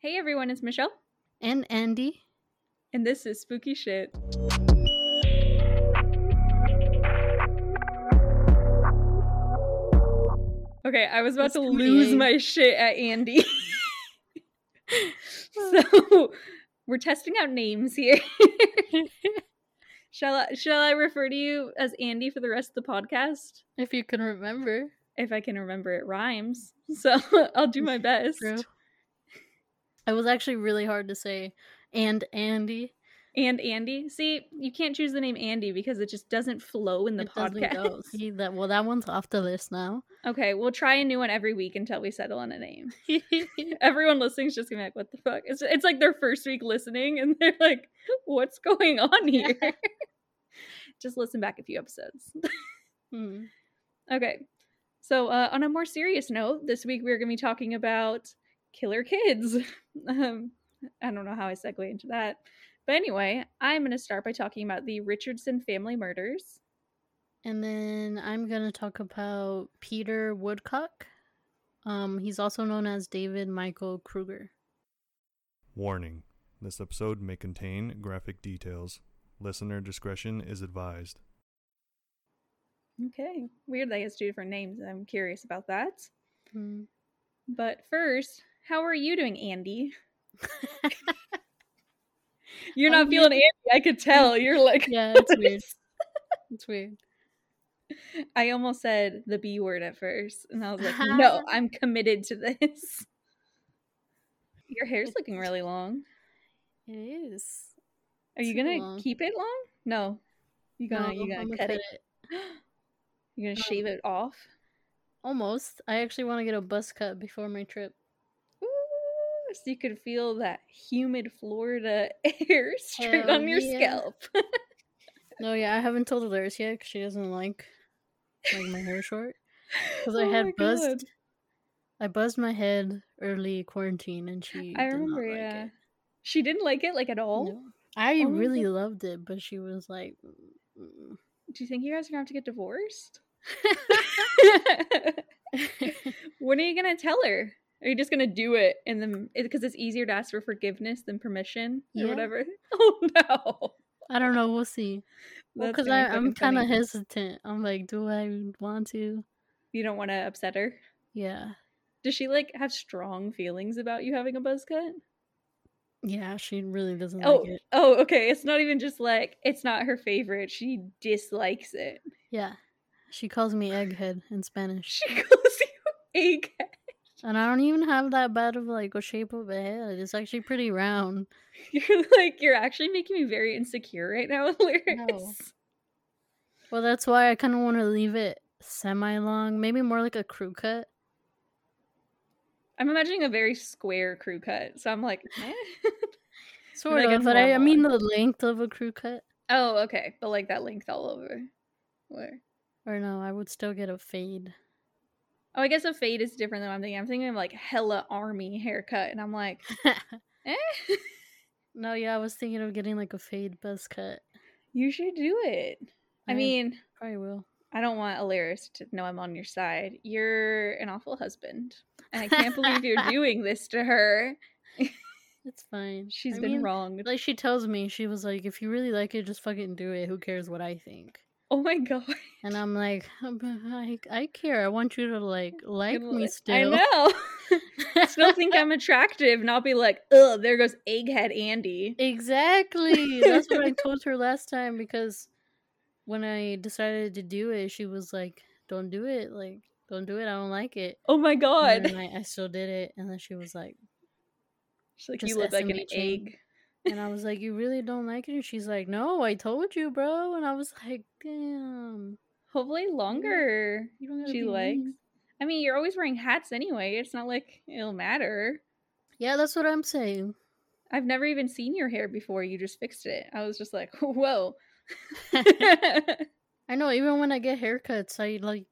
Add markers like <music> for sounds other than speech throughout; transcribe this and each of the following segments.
Hey everyone, it's Michelle, And Andy. and this is Spooky Shit. Okay, I was about That's to gonna lose my shit at Andy. <laughs> <laughs> so we're testing out names here. <laughs> shall I shall I refer to you as Andy for the rest of the podcast? if you can remember. If I can remember it rhymes. So I'll do my best. True. It was actually really hard to say. And Andy. And Andy. See, you can't choose the name Andy because it just doesn't flow in the it podcast. go. See that well that one's off the list now. Okay, we'll try a new one every week until we settle on a name. <laughs> <laughs> Everyone listening's just gonna be like, "What the fuck?" It's it's like their first week listening, and they're like, <laughs> "What's going on here?" just listen back a few episodes. Hmm. okay, so uh, on a more serious note, this week we're gonna be talking about killer kids. <laughs> Um, I don't know how I segue into that, but anyway, I'm gonna start by talking about the Richardson family murders. And then I'm gonna talk about Peter Woodcock. Um, he's also known as David Michael Krueger. Warning this episode may contain graphic details. Listener discretion is advised. Okay, weird that he has two different names. I'm curious about that. Hmm. But first, how are you doing, Andy? <laughs> You're not I'm feeling Andy. I could tell. You're like, <laughs> yeah, it's weird. It's weird. I almost said the B word at first, and I was like, no, <laughs> I'm committed to this. Your hair's looking really long. It is. Are you gonna long. keep it long? No, you gonna No, you gonna I'ma cut it. it. <gasps> You're gonna No. shave it off. Almost. I actually want to get a buzz cut before my trip. So you could feel that humid Florida <laughs> air straight Hell on your yeah. scalp. <laughs> No, yeah, I haven't told Alaris yet because she doesn't like like my hair short. Because I Oh had buzzed, God. I buzzed my head early quarantine, and she. I remember, like yeah. it. She didn't like it like at all. No. I Oh really God. loved it, but she was like, "Mm, Do you think you guys are gonna have to get divorced? mm." <laughs> when are you gonna tell her? Are you just gonna do it and then because it's easier to ask for forgiveness than permission or whatever? <laughs> Oh no! I don't know. We'll see. Because gonna I'm kind of hesitant. I'm like, do I want to? You don't want to upset her. Yeah, Does she like have strong feelings about you having a buzz cut? yeah. She really doesn't Oh, like it. oh, okay. It's not even just like it's not her favorite. She dislikes it. Yeah, she calls me egghead in Spanish, She <laughs> calls you egghead. And I don't even have that bad of like a shape of a head. It's actually pretty round. <laughs> You're like you're actually making me very insecure right now, Lyris. Well, that's why I kind of want to leave it semi long, maybe more like a crew cut. I'm imagining a very square crew cut, so I'm like, eh. <laughs> <laughs> Sort Like of, but I, I mean the length of a crew cut. oh, okay, but like that length all over. Where? Or no, I would still get a fade. Oh, I guess a fade is different than what I'm thinking. I'm thinking of like hella army haircut, and I'm like, <laughs> eh, <laughs> no, yeah, I was thinking of getting like a fade buzz cut. you should do it. I I mean, Probably will. I don't want Alaris to know I'm on your side. You're an awful husband, and I <laughs> can't believe you're doing this to her. It's fine. She's I been mean, wronged. Like she tells me, she was like, "If you really like it, just fucking do it. Who cares what I think?" Oh my god. And I'm like, <laughs> I, I care. I want you to like like me still." I know. <laughs> Still think I'm attractive, not be like, ugh, there goes egghead Andy. Exactly. That's what I <laughs> told her last time because when I decided to do it, she was like, "Don't do it. Like, don't do it. I don't like it." Oh my god. then I, I still did it, and then she was like, She's like, you look like an egg. And I was like, "You really don't like it?" And she's like, "No, I told you, bro." And I was like, "Damn, Hopefully longer. you don't She likes. mean." I mean, you're always wearing hats anyway. It's not like it'll matter. Yeah, that's what I'm saying. I've never even seen your hair before. You just fixed it. I was just like, <laughs> whoa. <laughs> <laughs> I know. Even when I get haircuts, I like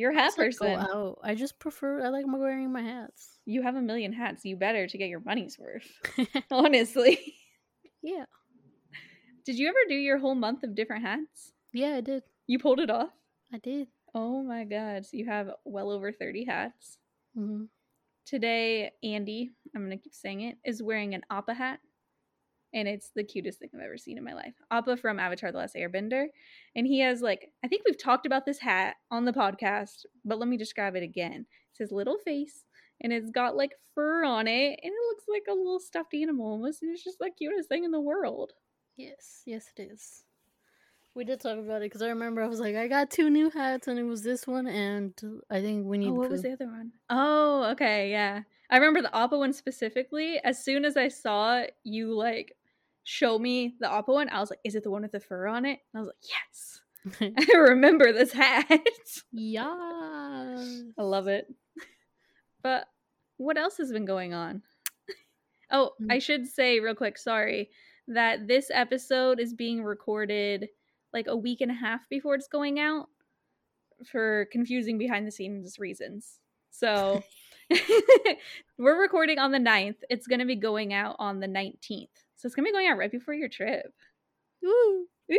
you're a hat like, go person. out. I just prefer. I like wearing my hats. You have a million hats. You better to get your money's worth. <laughs> <laughs> Honestly. yeah, Did you ever do your whole month of different hats? yeah, I did. You pulled it off? I did. Oh my god. So you have well over 30 hats. hmm today Andy, I'm gonna keep saying it, is wearing an Appa hat. And it's the cutest thing I've ever seen in my life. Appa from Avatar The Last Airbender. And he has like I think we've talked about this hat on the podcast, but let me describe it again. It's his little face and it's got like fur on it and it looks like a little stuffed animal almost and it's just the cutest thing in the world. Yes, yes, it is. We did talk about it because I remember I was like, I got two new hats, and it was this one, and I think we need. Oh, what was the other one? Oh, okay, yeah. I remember the Appa one specifically. As soon as I saw you like show me the Appa one, I was like, "Is it the one with the fur on it?" And I was like, "Yes, <laughs> <laughs> I remember this hat." yeah, I love it. But what else has been going on? Oh, I Mm. should say real quick, sorry, that this episode is being recorded like a week and a half before it's going out for confusing behind the scenes reasons. So <laughs> we're recording on the 9th. It's going to be going out on the 19th. So it's going to be going out right before your trip. Woo! <laughs>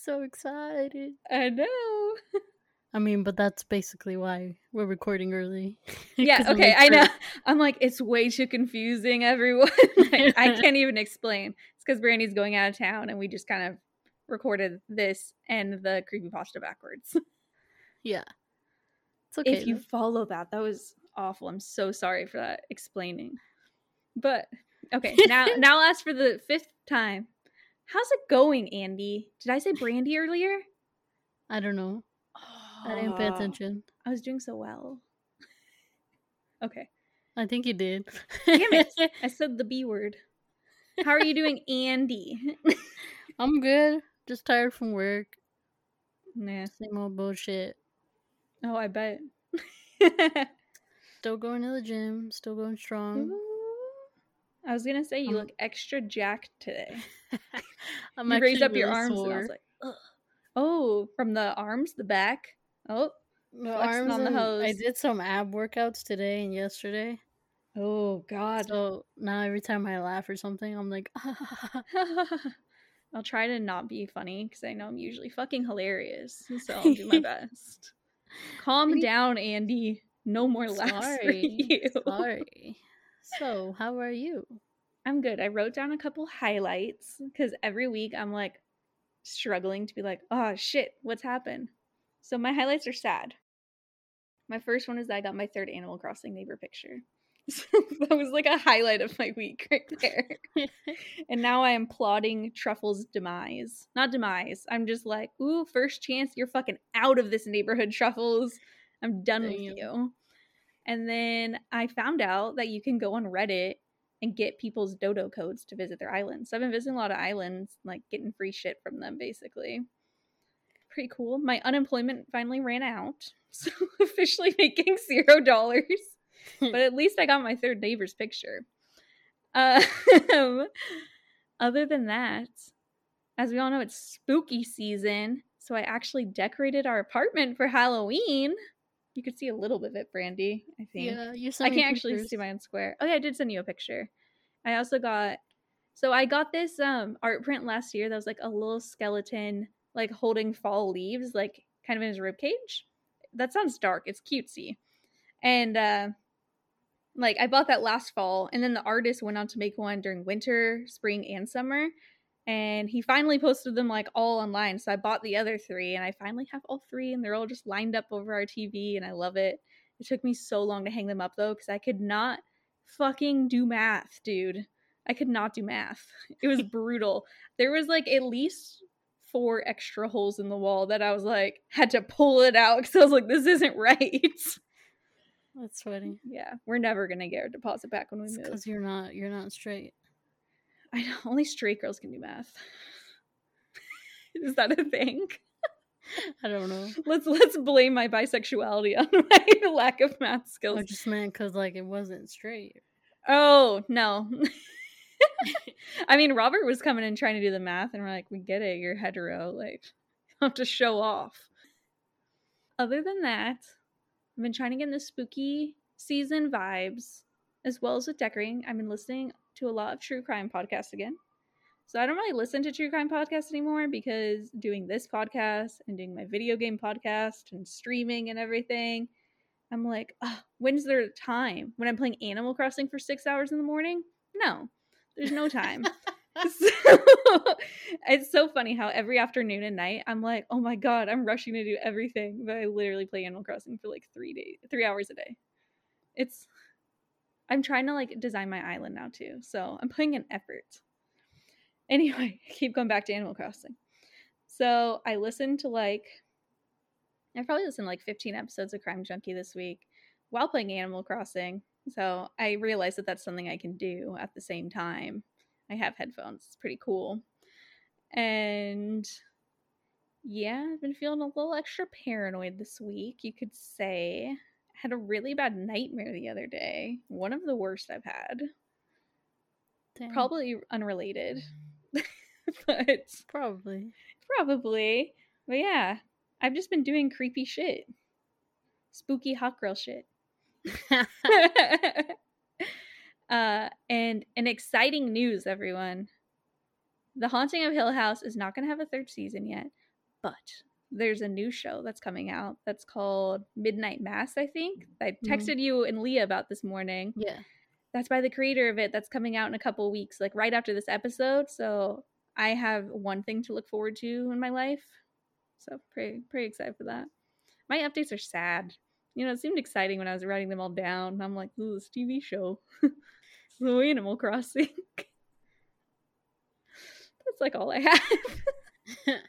So excited. I know. <laughs> I mean, but that's basically why we're recording early. <laughs> Yeah, okay, I know. I'm like, it's way too confusing, everyone. I, I can't even explain. It's because Brandy's going out of town and we just kind of recorded this and the creepy pasta backwards. Yeah, it's okay. if you follow that, that was awful. I'm so sorry for that explaining. But okay, <laughs> now now I'll ask for the fifth time. How's it going, Andy? Did I say Brandy earlier? I don't know. I didn't pay Oh, attention. I was doing so well. <laughs> Okay. I think you did. Damn it. <laughs> I said the B word. How are you doing, Andy? I'm good. Just tired from work. nah. Same old bullshit. Oh, I bet. Still going to the gym. Still going strong. I was gonna say you Um, look extra jacked today. <laughs> I'm you raised up your really arms, and I was like, Ugh. "Oh, from the arms, the back." Oh, The arms on the and I did some ab workouts today and yesterday. oh God. So now every time I laugh or something, I'm like, <laughs> <laughs> I'll try to not be funny because I know I'm usually fucking hilarious. So I'll do my best. Calm down, Andy. No more laughs for you. Sorry. So, how are you? I'm good. I wrote down a couple highlights because every week I'm like struggling to be like, oh shit, what's happened? So my highlights are sad. My first one is that I got my third Animal Crossing neighbor picture. <laughs> So that was like a highlight of my week right there. <laughs> and now I am plotting Truffle's demise. Not demise. I'm just like, ooh, first chance, you're fucking out of this neighborhood, Truffles. I'm done with you. And then I found out that you can go on Reddit and get people's dodo codes to visit their islands. So I've been visiting a lot of islands, like getting free shit from them basically. Pretty cool. My unemployment finally ran out. <laughs> So officially making zero dollars. <laughs> but at least I got my third neighbor's picture. Um, <laughs> other than that, as we all know, it's spooky season. So I actually decorated our apartment for Halloween. You could see a little bit of it, Brandy, I think. yeah, you I sent me can't actually see my own square. Oh yeah, I did send you a picture. I also got so I got this um art print last year that was like a little skeleton like holding fall leaves, like kind of in his rib cage. That sounds dark. It's cutesy. And uh like I bought that last fall and then the artist went on to make one during winter, spring, and summer. And he finally posted them like all online. So I bought the other three and I finally have all three and they're all just lined up over our TV and I love it. It took me so long to hang them up though, because I could not fucking do math, dude. I could not do math. It was <laughs> brutal. There was like at least four extra holes in the wall that I was like, had to pull it out because I was like, this isn't <laughs> right. That's funny. yeah, we're never gonna get our deposit back when we move. because you're not you're not straight. <laughs> I know only straight girls can do math. <laughs> Is that a thing? I don't know. <laughs> Let's let's blame my bisexuality on my lack of math skills. I just meant because like it wasn't straight. Oh, no. I mean, Robert was coming in trying to do the math, and we're like, we get it, you're hetero. Like, you have to show off. Other than that, I've been trying to get in the spooky season vibes, as well as with decorating. I've been listening to a lot of true crime podcasts again. So I don't really listen to true crime podcasts anymore because doing this podcast and doing my video game podcast and streaming and everything, I'm like, oh, when's there time? When I'm playing Animal Crossing for six hours in the morning? No, there's no time. <laughs> <laughs> so, it's so funny how every afternoon and night I'm like, oh my god, I'm rushing to do everything, but I literally play Animal Crossing for like three days, three hours a day. It's, I'm trying to like design my island now too, so I'm putting in effort. Anyway, <laughs> keep going back to Animal Crossing. So I listened to like, I probably listened to like 15 episodes of Crime Junkie this week while playing Animal Crossing. So I realized that that's something I can do at the same time. I have headphones. It's pretty cool. And yeah, I've been feeling a little extra paranoid this week, you could say. Had a really bad nightmare the other day. One of the worst I've had. Damn. Probably unrelated. <laughs> but Probably. probably. But yeah, I've just been doing creepy shit. Spooky hot girl shit. <laughs> <laughs> uh, and an exciting news, everyone. The Haunting of Hill House is not going to have a third season yet, but there's a new show that's coming out that's called Midnight Mass, I think. I Mhm. texted you and Leah about this morning. yeah. That's by the creator of it that's coming out in a couple weeks, like right after this episode. So I have one thing to look forward to in my life. So pretty pretty excited for that. My updates are sad. You know, it seemed exciting when I was writing them all down. I'm like, ooh, this TV show. <laughs> so Animal Crossing. <laughs> That's like all I have. <laughs>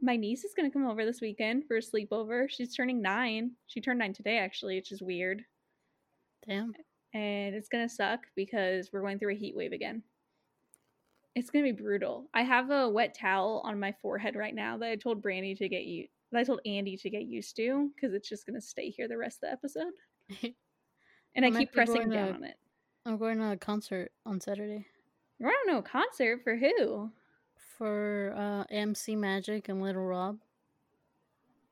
My niece is gonna come over this weekend for a sleepover. She's turning nine. She turned nine today actually, which is weird. Damn. And it's gonna suck because we're going through a heat wave again. It's gonna be brutal. I have a wet towel on my forehead right now that I told Brandy to get you that I told Andy to get used to because it's just gonna stay here the rest of the episode. <laughs> And I I keep pressing going to- down on it. I'm going to a concert on Saturday You're going to a concert for who? For uh, MC Magic and Lil Rob.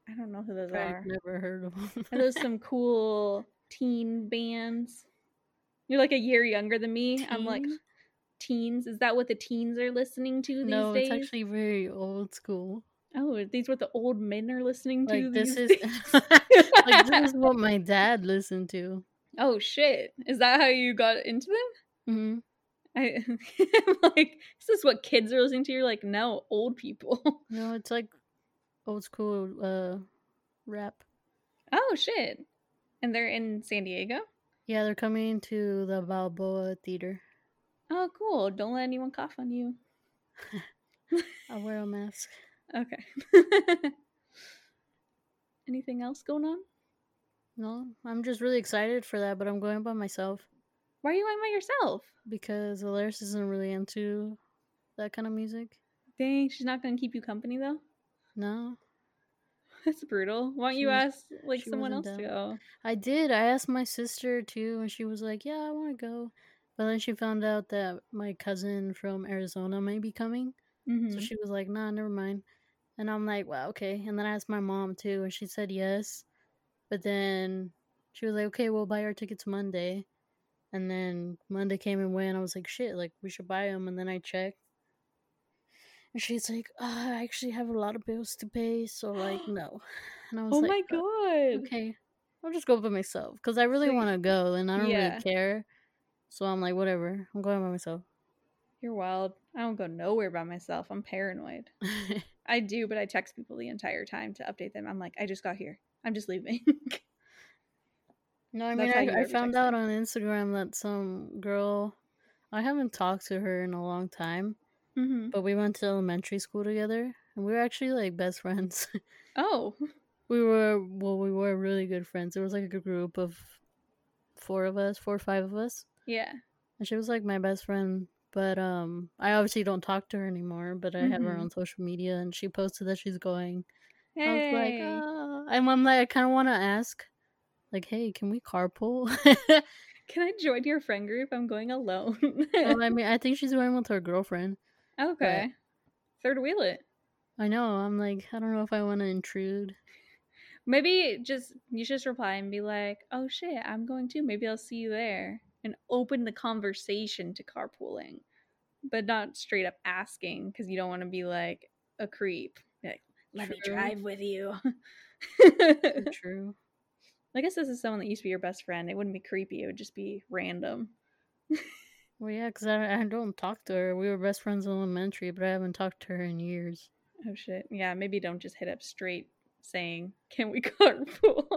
I don't know who those are. I've never heard of them. Are those some <laughs> cool teen bands? You're like a year younger than me. I'm like teens. Is that what the teens are listening to these no, days? it's actually very old school. Oh, these what the old men are listening to Like this these is days? <laughs> like this is what <laughs> my dad listened to. oh shit! Is that how you got into them? hmm I <laughs> I'm like, this is this what kids are listening to? You're like, no, old people. <laughs> No, it's like old school uh rap. oh shit! And they're in San Diego. Yeah, they're coming to the Balboa Theater. Oh, cool! Don't let anyone cough on you. <laughs> I'll wear a mask. Okay. Anything else going on? No, I'm just really excited for that, but I'm going by myself Why are you going by yourself? because Alaris isn't really into that kind of music. Dang, she's not gonna keep you company though. No, <laughs> That's brutal. Why don't She you ask like someone else to go? I did. I asked my sister too, and she was like, "Yeah, I want to go." But then she found out that my cousin from Arizona may be coming, Mm-hmm. so she was like, "Nah, never mind." And I'm like, "Well, okay." And then I asked my mom too, and she said yes. But then she was like, "Okay, we'll buy our tickets Monday." And then Monday came and went. I was like, "Shit, like we should buy them." And then I checked, and she's like, oh, "I actually have a lot of bills to pay, so like <gasps> no." <laughs> And I was like, oh like, my "Uh, god. okay, I'll just go by myself because I really So want to go and I don't Yeah. really care. So I'm like, whatever, I'm going by myself. You're wild. I don't go nowhere by myself. I'm paranoid. <laughs> I do, but I text people the entire time to update them. I'm like, I just got here. I'm just leaving. <laughs> no, I mean, I, I found out on Instagram that some girl, I haven't talked to her in a long time, mm-hmm. but we went to elementary school together and we were actually like best friends. <laughs> Oh, we were, well, we were really good friends. It was like a group of four of us, four or five of us. yeah. And she was like my best friend. But um I obviously don't talk to her anymore, but I have her Mhm. on social media and she posted that she's going. Hey. I was like, ah. and I'm like, I kind of want to ask, like, hey, can we carpool? <laughs> Can I join your friend group? I'm going alone. well, I <laughs> mean, I think she's going with her girlfriend. okay. Third wheel it. I know. I'm like, I don't know if I want to intrude. Maybe just you should just reply and be like, "Oh shit, I'm going too. Maybe I'll see you there." And open the conversation to carpooling, but not straight up asking because you don't want to be like a creep. Be like, let me drive with you. True. I guess this is someone that used to be your best friend. It wouldn't be creepy. It would just be random. <laughs> Well, yeah, because I, I don't talk to her. We were best friends in elementary, but I haven't talked to her in years. Oh shit. Yeah, maybe don't just hit up straight saying, "Can we <laughs> carpool?" <laughs>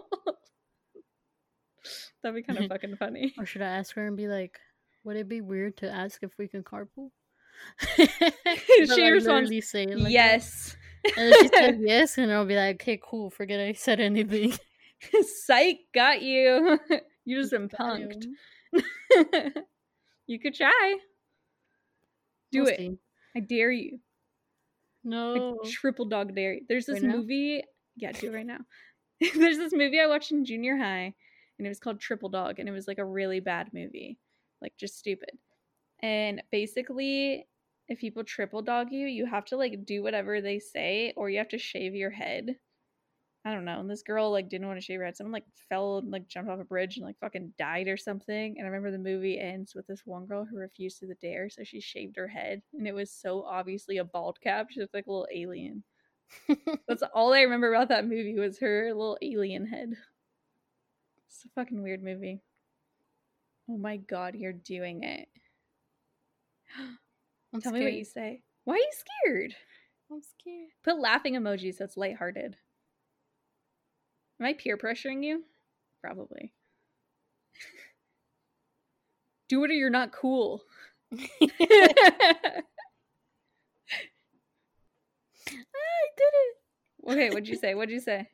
That'd be kind of fucking funny. Or should I ask her and be like, would it be weird to ask if we can carpool? She responds, say like that. yes. And then she said yes, and I'll be like, okay, cool. Forget I said anything. <laughs> Psych, got you. <laughs> you just been punked. him. <laughs> you could try. Do We'll it. see. I dare you. I No. triple dog dare you. There's this Right movie. Yeah, do it right now. There's this movie I watched in junior high, and it was called Triple Dog, and it was like a really bad movie, like just stupid. And basically, if people triple dog you, you have to like do whatever they say, or you have to shave your head. I don't know. And this girl like didn't want to shave her head. Someone like fell and like jumped off a bridge and like fucking died or something. And I remember the movie ends with this one girl who refused to the dare, so she shaved her head, and it was so obviously a bald cap. She looked like a little alien. That's all I remember about that movie was her little alien head. It's a fucking weird movie. Oh my god, you're doing it. <gasps> I'm Tell scared. me what you say. Why are you scared? I'm scared. Put laughing emojis it's lighthearted. Am I peer pressuring you? Probably. Do it or you're not cool. <laughs> I did it. okay, what'd you say? What'd you say?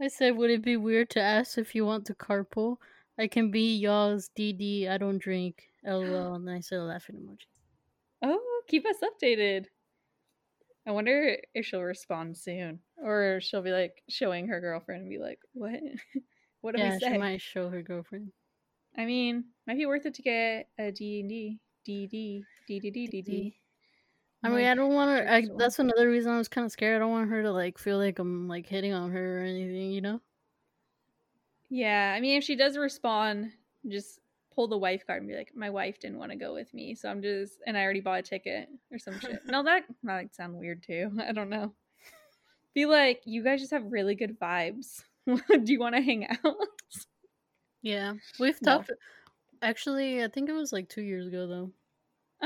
I said, would it be weird to ask if you want to carpool? I can be y'all's DD. I don't drink. LOL. And I said laughing emoji. Oh, keep us updated. I wonder if she'll respond soon. Or she'll be like showing her girlfriend and be like, What? <laughs> what do yeah, we say? she might show her girlfriend. I mean, might be worth it to get a D and D. D D D D D D D. I mean, I don't want her. I, that's another reason I was kind of scared. I don't want her to like feel like I'm like hitting on her or anything. You know? Yeah, I mean, if she does respond, just pull the wife card and be like, "My wife didn't want to go with me, so I'm just," and I already bought a ticket or some <laughs> shit. No, that might sound weird too. <laughs> I don't know. Be like, you guys just have really good vibes. <laughs> Do you want to hang out? Yeah, we've No. talked. Actually, I think it was like two years ago though.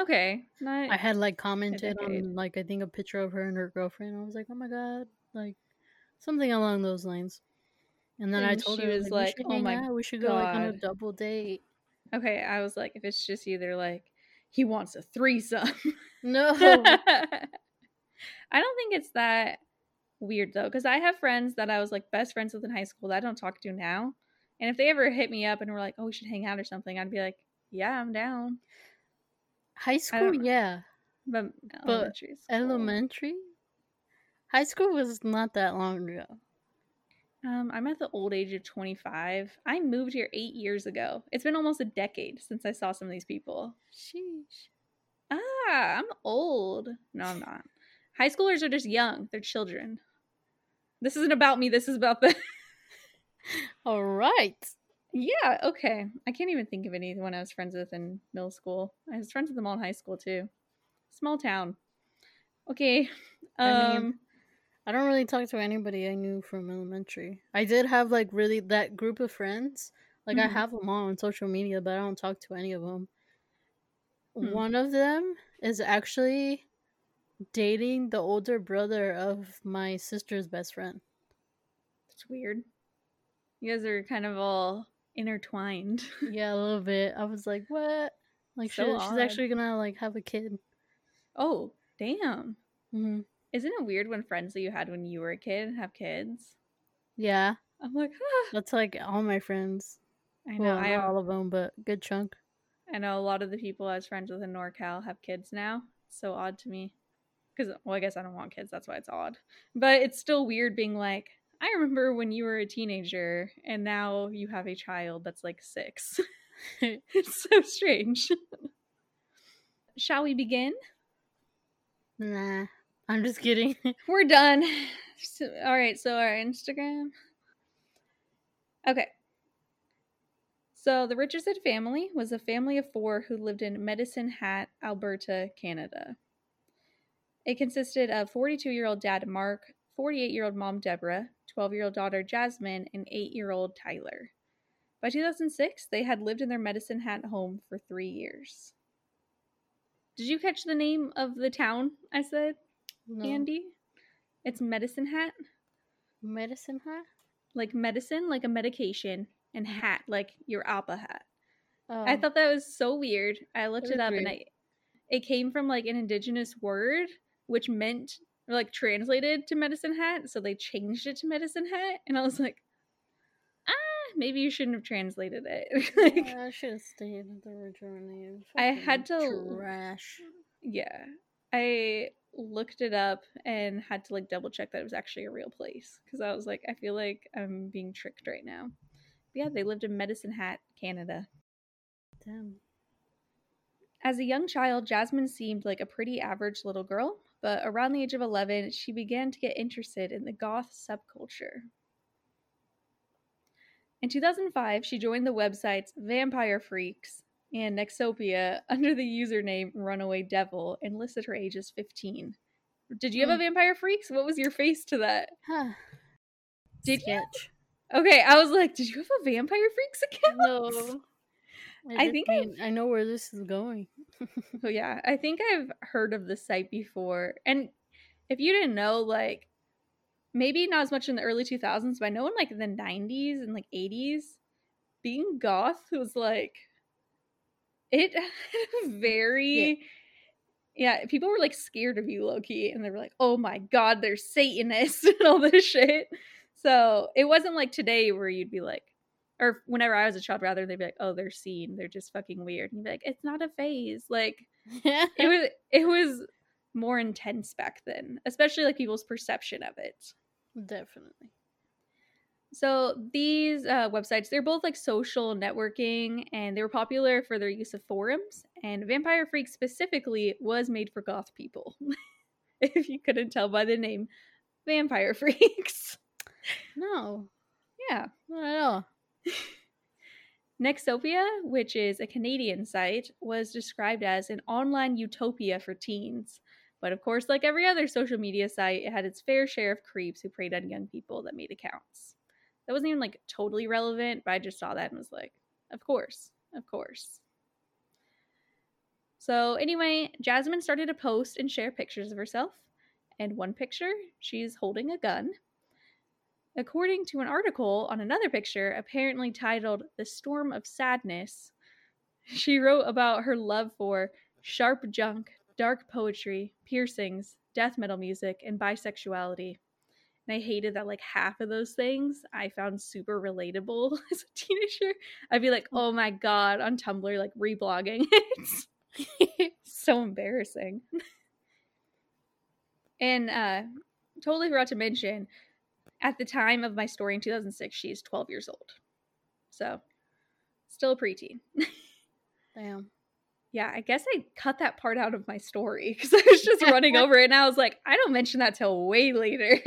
okay, not. I had like commented on like I think a picture of her and her girlfriend. I was like, oh my god, like something along those lines. And then I told her was like, should "Oh my out. We should go like on a double date. Okay, I was like, if it's just either like he wants a threesome. No, <laughs> I don't think it's that weird though, because I have friends that I was like best friends with in high school that I don't talk to now. And if they ever hit me up and were like, "Oh, we should hang out or something," I'd be like, "Yeah, I'm down." high school, yeah. But, But elementary school- Elementary, high school was not that long ago. Um, I'm at the old age of 25. I moved here eight years ago. It's been almost a decade since I saw some of these people. Sheesh. Ah, I'm old. No, I'm not. High schoolers are just young. They're children. This isn't about me. This is about the. <laughs> All right. yeah, okay. I can't even think of anyone I was friends with in middle school. I was friends with them all in high school too. Small town. Okay. I mean, Um. I don't really talk to anybody I knew from elementary. I did have like really that group of friends. Like I Mhm. have them all on social media, but I don't talk to any of them. Hmm. One of them is actually dating the older brother of my sister's best friend. it's weird. You guys are kind of all intertwined. <laughs> Yeah, a little bit. I was like, "What?" Like So she, she's actually gonna like have a kid. Oh, damn. hmm Isn't it weird when friends that you had when you were a kid have kids? Yeah, I'm like, ah. that's like all my friends. I know. Well, I not have, all of them, but good chunk. I know a lot of the people I was friends with in NorCal have kids now. It's so odd to me. Because, well, I guess I don't want kids. That's why it's odd. But it's still weird being like, I remember when you were a teenager and now you have a child that's like six. <laughs> it's so strange. <laughs> Shall we begin? Nah, I'm just kidding. <laughs> We're done. <sighs> So, all right, so our Instagram. Okay. So the Richardson family was a family of four who lived in Medicine Hat, Alberta, Canada. It consisted of 42 year old dad Mark, 48 year old mom Deborah, 12 year old daughter Jasmine, and 8 year old Tyler. By 2006, they had lived in their Medicine Hat home for three years. Did you catch the name of the town I said, No. Andy? It's Medicine Hat. Medicine hat? Like medicine, like a medication, and hat, like your Appa hat. Oh. I thought that was so weird. I looked it, it up and. I it came from like an indigenous word which meant like translated to medicine hat, so they changed it to medicine hat and I was like ah, maybe you shouldn't have translated it. <laughs> like Yeah, I should have stayed with the original name. I had to- trash. yeah. I looked it up and had to like double check that it was actually a real place cuz I was like I feel like I'm being tricked right now. But yeah, they lived in Medicine Hat, Canada. Damn. As a young child, Jasmine seemed like a pretty average little girl, but around the age of 11, she began to get interested in the goth subculture. In 2005, she joined the websites Vampire Freaks and Nexopia <laughs> under the username Runaway Devil and listed her age as 15. Did you have a Hmm. Vampire Freaks? What was your face to that? Huh. Did you? Okay, I was like, did you have a Vampire Freaks account? No. <laughs> I did- think mean, I know where this is going. <laughs> Oh yeah, I think I've heard of the site before. And if you didn't know, like maybe not as much in the early 2000s, but I know in like the 90s and like 80s, being goth was like it had a very yeah. people were like scared of you Loki, and they were like, "Oh my god, they're satanists <laughs> and all this shit." So, it wasn't like today where you'd be like or whenever I was a child, rather they'd be like, "Oh, they're seen. They're just fucking weird." And you'd be like, "It's not a phase." Like, it <laughs> was it was more intense back then, especially like people's perception of it. Definitely. So these uh, websites, they're both like social networking, and they were popular for their use of forums. And Vampire Freak specifically was made for goth people, <laughs> if you couldn't tell by the name, Vampire <laughs> Freaks. No, yeah. not at all. <laughs> Nexopia, which is a Canadian site, was described as an online utopia for teens. But of course, like every other social media site, it had its fair share of creeps who preyed on young people that made accounts. That wasn't even like totally relevant, but I just saw that and was like, of course, of course. So, anyway, Jasmine started to post and share pictures of herself. And one picture, she's holding a gun. According to an article on another picture, apparently titled The Storm of Sadness, she wrote about her love for sharp junk, dark poetry, piercings, death metal music, and bisexuality. And I hated that like half of those things I found super relatable <laughs> as a teenager. I'd be like, oh my god, on Tumblr, like reblogging <laughs> it. <laughs> so embarrassing. and uh totally forgot to mention, at the time of my story in 2006, she's 12 years old. So, still a preteen. Damn. Yeah, I guess I cut that part out of my story because I was just running over it and I was like, I don't mention that till way later.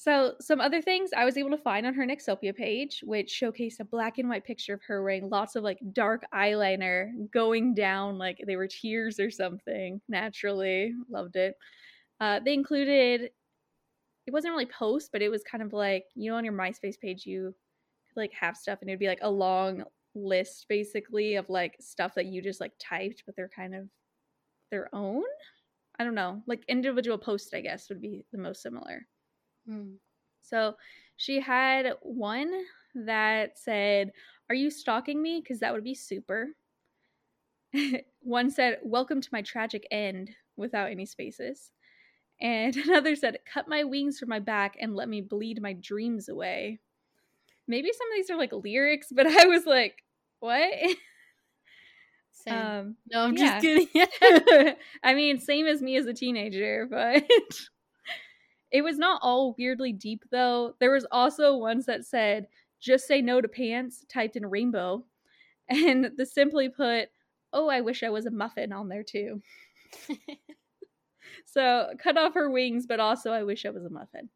So, some other things I was able to find on her Nexopia page, which showcased a black and white picture of her wearing lots of like dark eyeliner going down like they were tears or something. Naturally, loved it. Uh, they included, it wasn't really post, but it was kind of like, you know, on your MySpace page, you like have stuff and it'd be like a long list basically of like stuff that you just like typed but they're kind of their own i don't know like individual posts i guess would be the most similar Hmm. so she had one that said are you stalking me because that would be super <laughs> one said welcome to my tragic end without any spaces and <laughs> another said cut my wings from my back and let me bleed my dreams away maybe some of these are like lyrics, but <laughs> I was like, what? Same. Um, no, I'm yeah. just kidding. I mean, same as me as a teenager, but it was not all weirdly deep though. There was also ones that said, just say no to pants, typed in rainbow. <laughs> And the simply put, oh, I wish I was a muffin on there too. <laughs> So cut off her wings, but also I wish I was a muffin.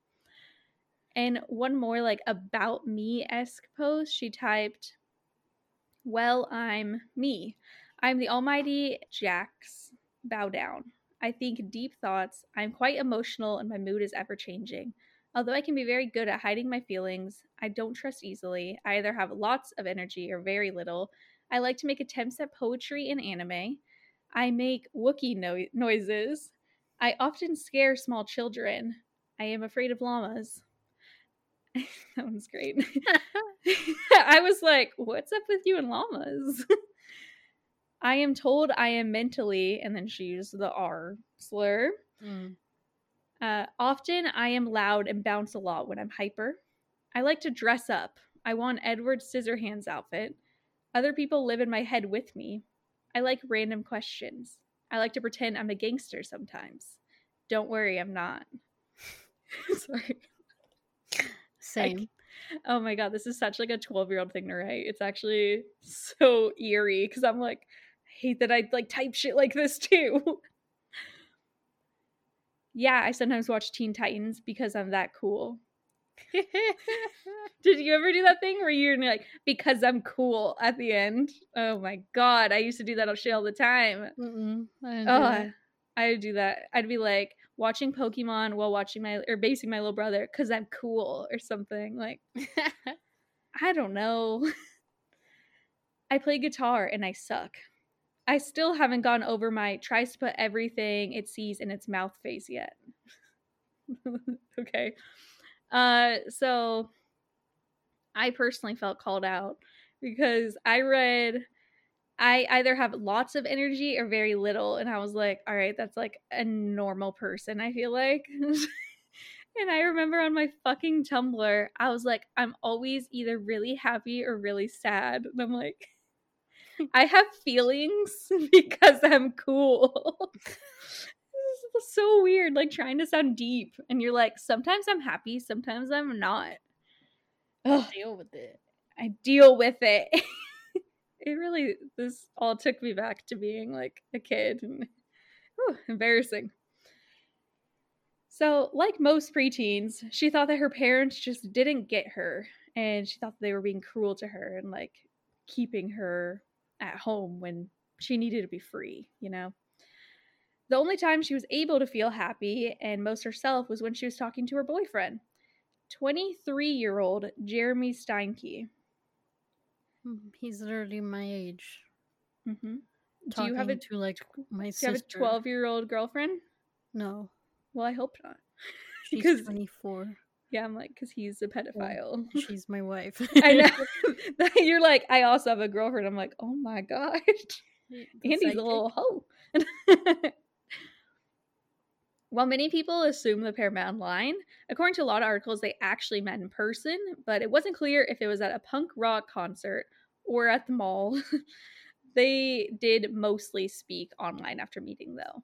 And one more like about me esque post, she typed, Well, I'm me. I'm the almighty Jax. Bow down. I think deep thoughts. I'm quite emotional and my mood is ever changing. Although I can be very good at hiding my feelings, I don't trust easily. I either have lots of energy or very little. I like to make attempts at poetry and anime. I make Wookiee no- noises. I often scare small children. I am afraid of llamas. <laughs> that one's great. <laughs> <laughs> I was like, what's up with you and llamas? I am told I am mentally, and then she used the R slur. Mm. Uh, often I am loud and bounce a lot when I'm hyper. I like to dress up. I want Edward Scissorhands outfit. Other people live in my head with me. I like random questions. I like to pretend I'm a gangster sometimes. Don't worry, I'm not. <laughs> Sorry. Same. Oh my god, this is such like a 12 year old thing to write. It's actually so eerie because I'm like, hate that I like type shit like this too. yeah, I sometimes watch Teen Titans because I'm that cool. <laughs> Did you ever do that thing where you're like, because I'm cool at the end? Oh my god, I used to do that on shit all the time. Mm-mm, I Oh, that. I would do that. I'd be like watching Pokemon while watching my or basing my little brother because I'm cool or something. Like <laughs> I don't know. <laughs> I play guitar and I suck. I still haven't gone over my tries to put everything it sees in its mouth face yet. <laughs> okay. Uh so I personally felt called out because I read I either have lots of energy or very little and I was like, all right, that's like a normal person, I feel like. <laughs> And I remember on my fucking Tumblr, I was like, I'm always either really happy or really sad. And I'm like, I have feelings <laughs> because I'm cool. this is so weird, like trying to sound deep. And you're like, sometimes I'm happy, sometimes I'm not. Ugh, Deal with it. I deal with it. <laughs> it really, this all took me back to being like a kid. And, whew, embarrassing. So, like most preteens, she thought that her parents just didn't get her and she thought they were being cruel to her and like keeping her at home when she needed to be free, you know? The only time she was able to feel happy and most herself was when she was talking to her boyfriend, 23 year old Jeremy Steinke. Mm, He's literally my age. Mm-hmm. Do you have a, to like my you sister. have a 12 year old girlfriend? No, Well, I hope not. <laughs> she's Because- 24. Yeah, I'm like, because he's a pedophile. <laughs> She's my wife. I know. <laughs> <laughs> You're like, I also have a girlfriend. I'm like, oh my god. The Andy's a little hoe. While many people assume the pair met online, according to a lot of articles, they actually met in person, but it wasn't clear if it was at a punk rock concert or at the mall. they did mostly speak online after meeting, though,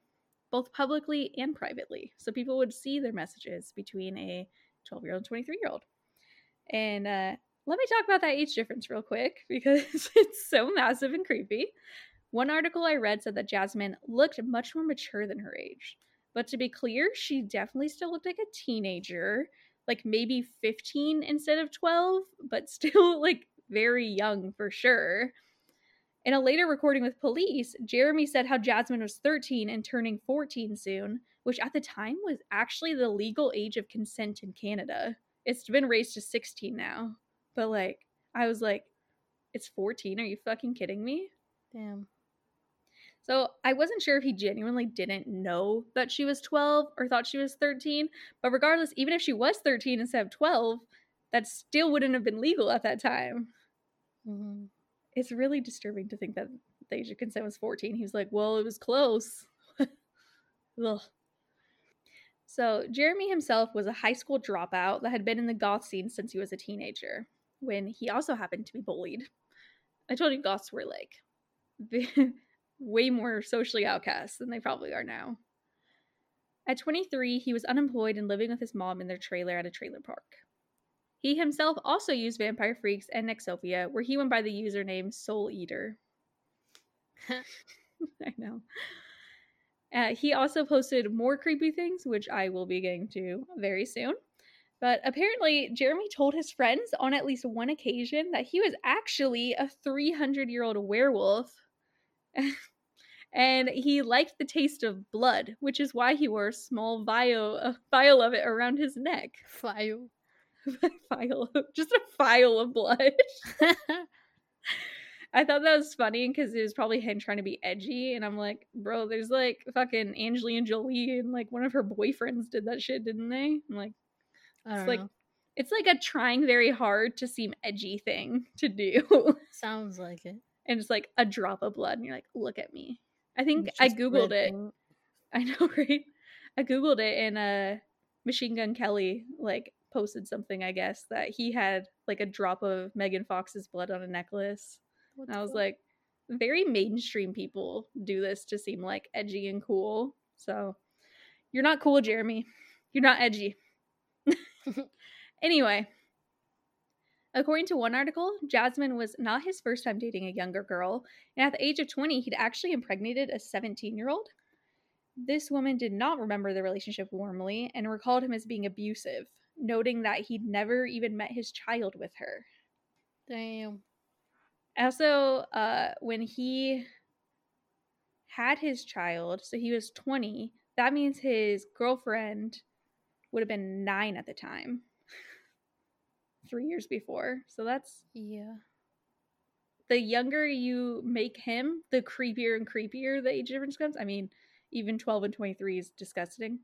both publicly and privately. So people would see their messages between a 12 year old and 23 year old. And uh, let me talk about that age difference real quick <laughs> because it's so massive and creepy. One article I read said that Jasmine looked much more mature than her age. But to be clear, she definitely still looked like a teenager, like maybe 15 instead of 12, but <laughs> still like very young for sure. In a later recording with police, Jeremy said how Jasmine was 13 and turning 14 soon, which at the time was actually the legal age of consent in Canada. It's been raised to 16 now. But like, I was like, it's 14? Are you fucking kidding me? Damn. So I wasn't sure if he genuinely didn't know that she was 12 or thought she was 13. But regardless, even if she was 13 instead of 12, that still wouldn't have been legal at that time. hmm It's really disturbing to think that the age of consent was 14. He was like, well, it was close. <laughs> Ugh. So Jeremy himself was a high school dropout that had been in the goth scene since he was a teenager, when he also happened to be bullied. I told you goths were like <laughs> way more socially outcast than they probably are now. At 23, he was unemployed and living with his mom in their trailer at a trailer park. He himself also used Vampire Freaks and Nexopia, where he went by the username Soul Eater. <laughs> <laughs> I know. Uh, he also posted more creepy things, which I will be getting to very soon. But apparently, Jeremy told his friends on at least one occasion that he was actually a 300 year old werewolf. <laughs> and he liked the taste of blood, which is why he wore a small vial, a vial of it around his neck. <laughs> File. <laughs> vial, just a vial of blood. I thought that was funny because it was probably him trying to be edgy, and I'm like, bro, there's like fucking Angelina Jolie and like one of her boyfriends did that shit, didn't they? I'm like, it's like know. it's like a trying very hard to seem edgy thing to do, <laughs> Sounds like it. and it's like a drop of blood, and you're like, look at me. I think I googled it. <laughs> I know, right? I googled it, and uh, Machine Gun Kelly like posted something, I guess, that he had like a drop of Megan Fox's blood on a necklace. What And I was fuck? like, very mainstream people do this to seem like edgy and cool. So you're not cool, Jeremy. You're not edgy. <laughs> anyway, according to one article, Jasmine was not his first time dating a younger girl. And at the age of 20, he'd actually impregnated a 17 year old. This woman did not remember the relationship warmly and recalled him as being abusive, noting that he'd never even met his child with her. Damn. Also, uh, when he had his child, so he was 20, that means his girlfriend would have been nine at the time, <laughs> three years before. So that's Yeah. the younger you make him, the creepier and creepier the age difference comes. I mean, even 12 and 23 is disgusting.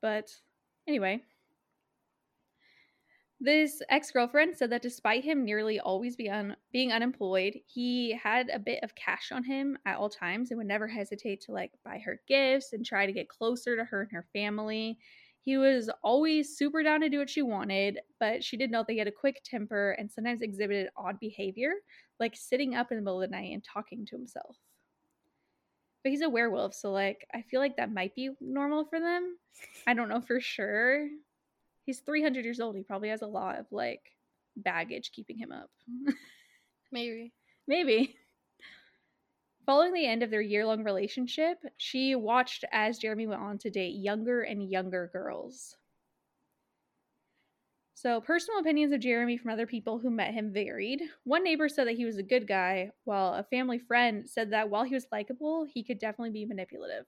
But anyway, this ex girlfriend said that despite him nearly always be un- being unemployed, he had a bit of cash on him at all times and would never hesitate to like buy her gifts and try to get closer to her and her family. He was always super down to do what she wanted, but she did note that he had a quick temper and sometimes exhibited odd behavior, like sitting up in the middle of the night and talking to himself. But he's a werewolf, so like I feel like that might be normal for them. I don't know for sure. He's 300 years old. He probably has a lot of like baggage keeping him up. Mm-hmm. <laughs> Maybe. Maybe. Following the end of their year long relationship, she watched as Jeremy went on to date younger and younger girls. So, personal opinions of Jeremy from other people who met him varied. One neighbor said that he was a good guy, while a family friend said that while he was likable, he could definitely be manipulative.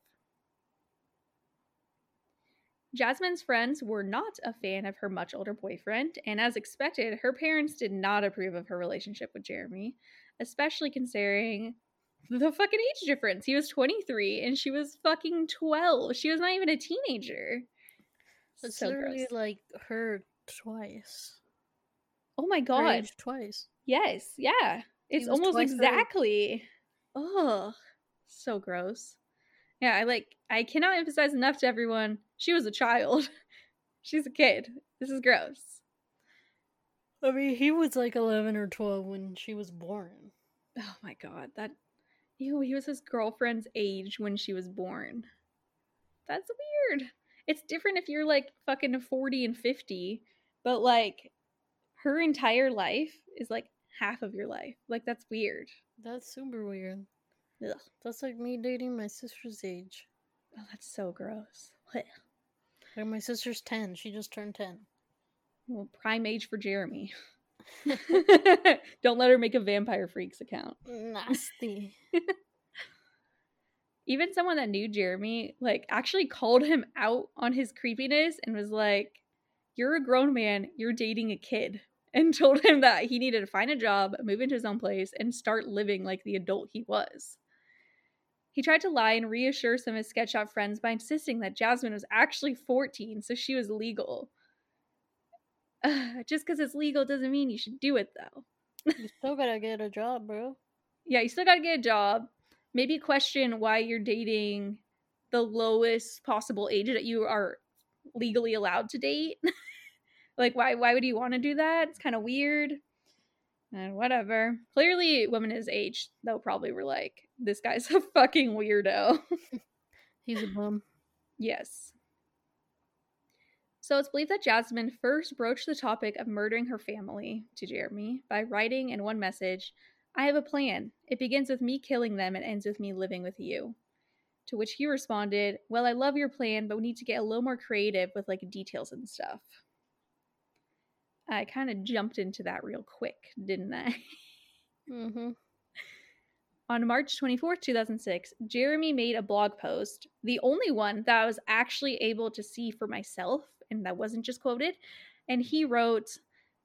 Jasmine's friends were not a fan of her much older boyfriend, and as expected, her parents did not approve of her relationship with Jeremy, especially considering the fucking age difference. He was 23 and she was fucking 12. She was not even a teenager. It's so literally gross. like her twice. Oh my god. twice. Yes, yeah. It's almost twice her age. exactly. Ugh. So gross. Yeah, I like I cannot emphasize enough to everyone. She was a child. <laughs> She's a kid. This is gross. I mean, he was like 11 or 12 when she was born. Oh my god, that ew, he was his girlfriend's age when she was born. That's weird. It's different if you're like fucking 40 and 50, but like her entire life is like half of your life. Like that's weird. That's super weird. Ugh. That's like me dating my sister's age. Oh, that's so gross. Blech. <laughs> Like my sister's 10. She just turned 10. Well, prime age for Jeremy. <laughs> <laughs> Don't let her make a Vampire Freaks account. Nasty. <laughs> Even someone that knew Jeremy, like, actually called him out on his creepiness and was like, You're a grown man, you're dating a kid. And told him that he needed to find a job, move into his own place, and start living like the adult he was. He tried to lie and reassure some of his sketch shop friends by insisting that Jasmine was actually 14, so she was legal. Ugh, <sighs> just because it's legal doesn't mean you should do it, though. you still gotta get a job, bro. Yeah, you still got to get a job. Maybe question why you're dating the lowest possible age that you are legally allowed to date. <laughs> like, why? Why would you want to do that? It's kind of weird. And whatever. Clearly, women his age, though, probably were like, "This guy's <laughs> a fucking weirdo." <laughs> He's a bum. Yes. So it's believed that Jasmine first broached the topic of murdering her family to Jeremy by writing in one message, I have a plan. It begins with me killing them and ends with me living with you. To which he responded, Well, I love your plan, but we need to get a little more creative with like details and stuff. I kind of jumped into that real quick, didn't I? <laughs> Mm-hmm. On March 24, 2006, Jeremy made a blog post, the only one that I was actually able to see for myself and that wasn't just quoted. And he wrote,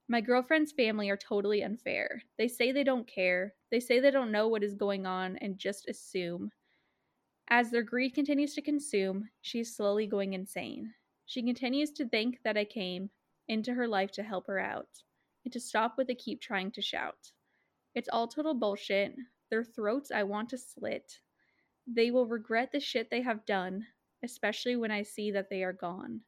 My girlfriend's family are totally unfair. They say they don't care. They say they don't know what is going on and just assume. As their greed continues to consume, she is slowly going insane. She continues to think that I came into her life to help her out and to stop with the keep trying to shout. It's all total bullshit. Their throats I want to slit. They will regret the shit they have done, especially when I see that they are gone.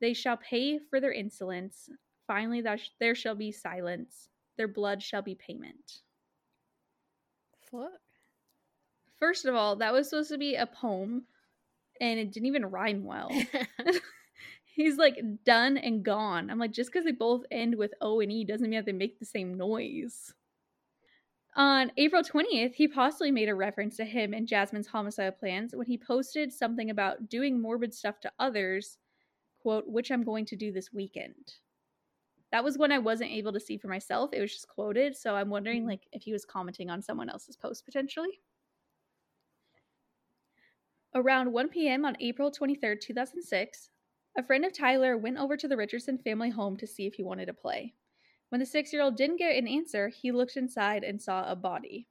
They shall pay for their insolence. Finally, sh- there shall be silence. Their blood shall be payment. What? First of all, that was supposed to be a poem, and it didn't even rhyme well. <laughs> He's like done and gone. I'm like, just because they both end with O and E doesn't mean that they make the same noise. On April 20th, he possibly made a reference to him and Jasmine's homicidal plans when he posted something about doing morbid stuff to others, quote, which I'm going to do this weekend. That was when I wasn't able to see for myself. It was just quoted, so I'm wondering mm-hmm. like if he was commenting on someone else's post potentially. Around 1 p.m. on April 23rd, 2006, a friend of Tyler went over to the Richardson family home to see if he wanted to play. When the six year old didn't get an answer, he looked inside and saw a body.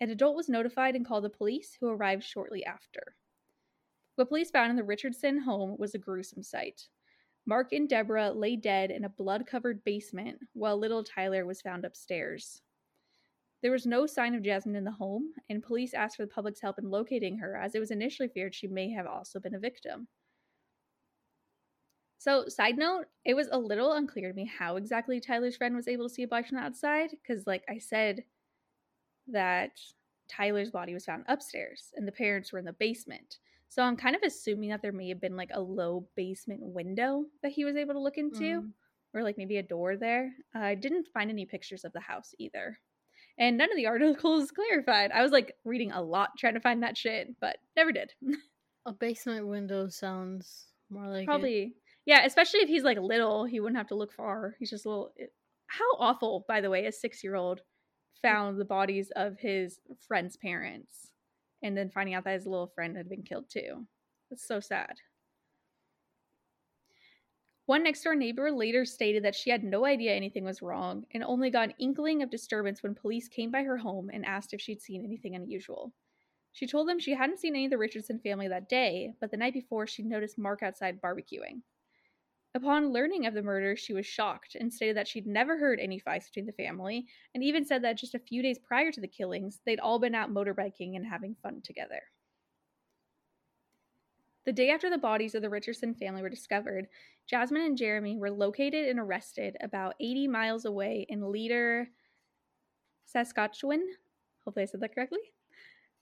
An adult was notified and called the police, who arrived shortly after. What police found in the Richardson home was a gruesome sight. Mark and Deborah lay dead in a blood covered basement, while little Tyler was found upstairs. There was no sign of Jasmine in the home, and police asked for the public's help in locating her, as it was initially feared she may have also been a victim. So, side note, it was a little unclear to me how exactly Tyler's friend was able to see a body from the outside, because, like I said, that Tyler's body was found upstairs and the parents were in the basement. So I'm kind of assuming that there may have been like a low basement window that he was able to look into, mm. or like maybe a door there. Uh, I didn't find any pictures of the house either and none of the articles <laughs> clarified. I was like reading a lot trying to find that shit, but never did. <laughs> a basement window sounds more like probably it. Yeah, especially if he's like little, he wouldn't have to look far. He's just a little. Eh, how awful, by the way, a six-year-old mm. found the bodies of his friend's parents, and then finding out that his little friend had been killed too. It's so sad. One next door neighbor later stated that she had no idea anything was wrong and only got an inkling of disturbance when police came by her home and asked if she'd seen anything unusual. She told them she hadn't seen any of the Richardson family that day, but the night before she'd noticed Mark outside barbecuing. Upon learning of the murder, she was shocked and stated that she'd never heard any fights between the family, and even said that just a few days prior to the killings, they'd all been out motorbiking and having fun together. The day after the bodies of the Richardson family were discovered, Jasmine and Jeremy were located and arrested about 80 miles away in Leader, Saskatchewan. Hopefully, I said that correctly.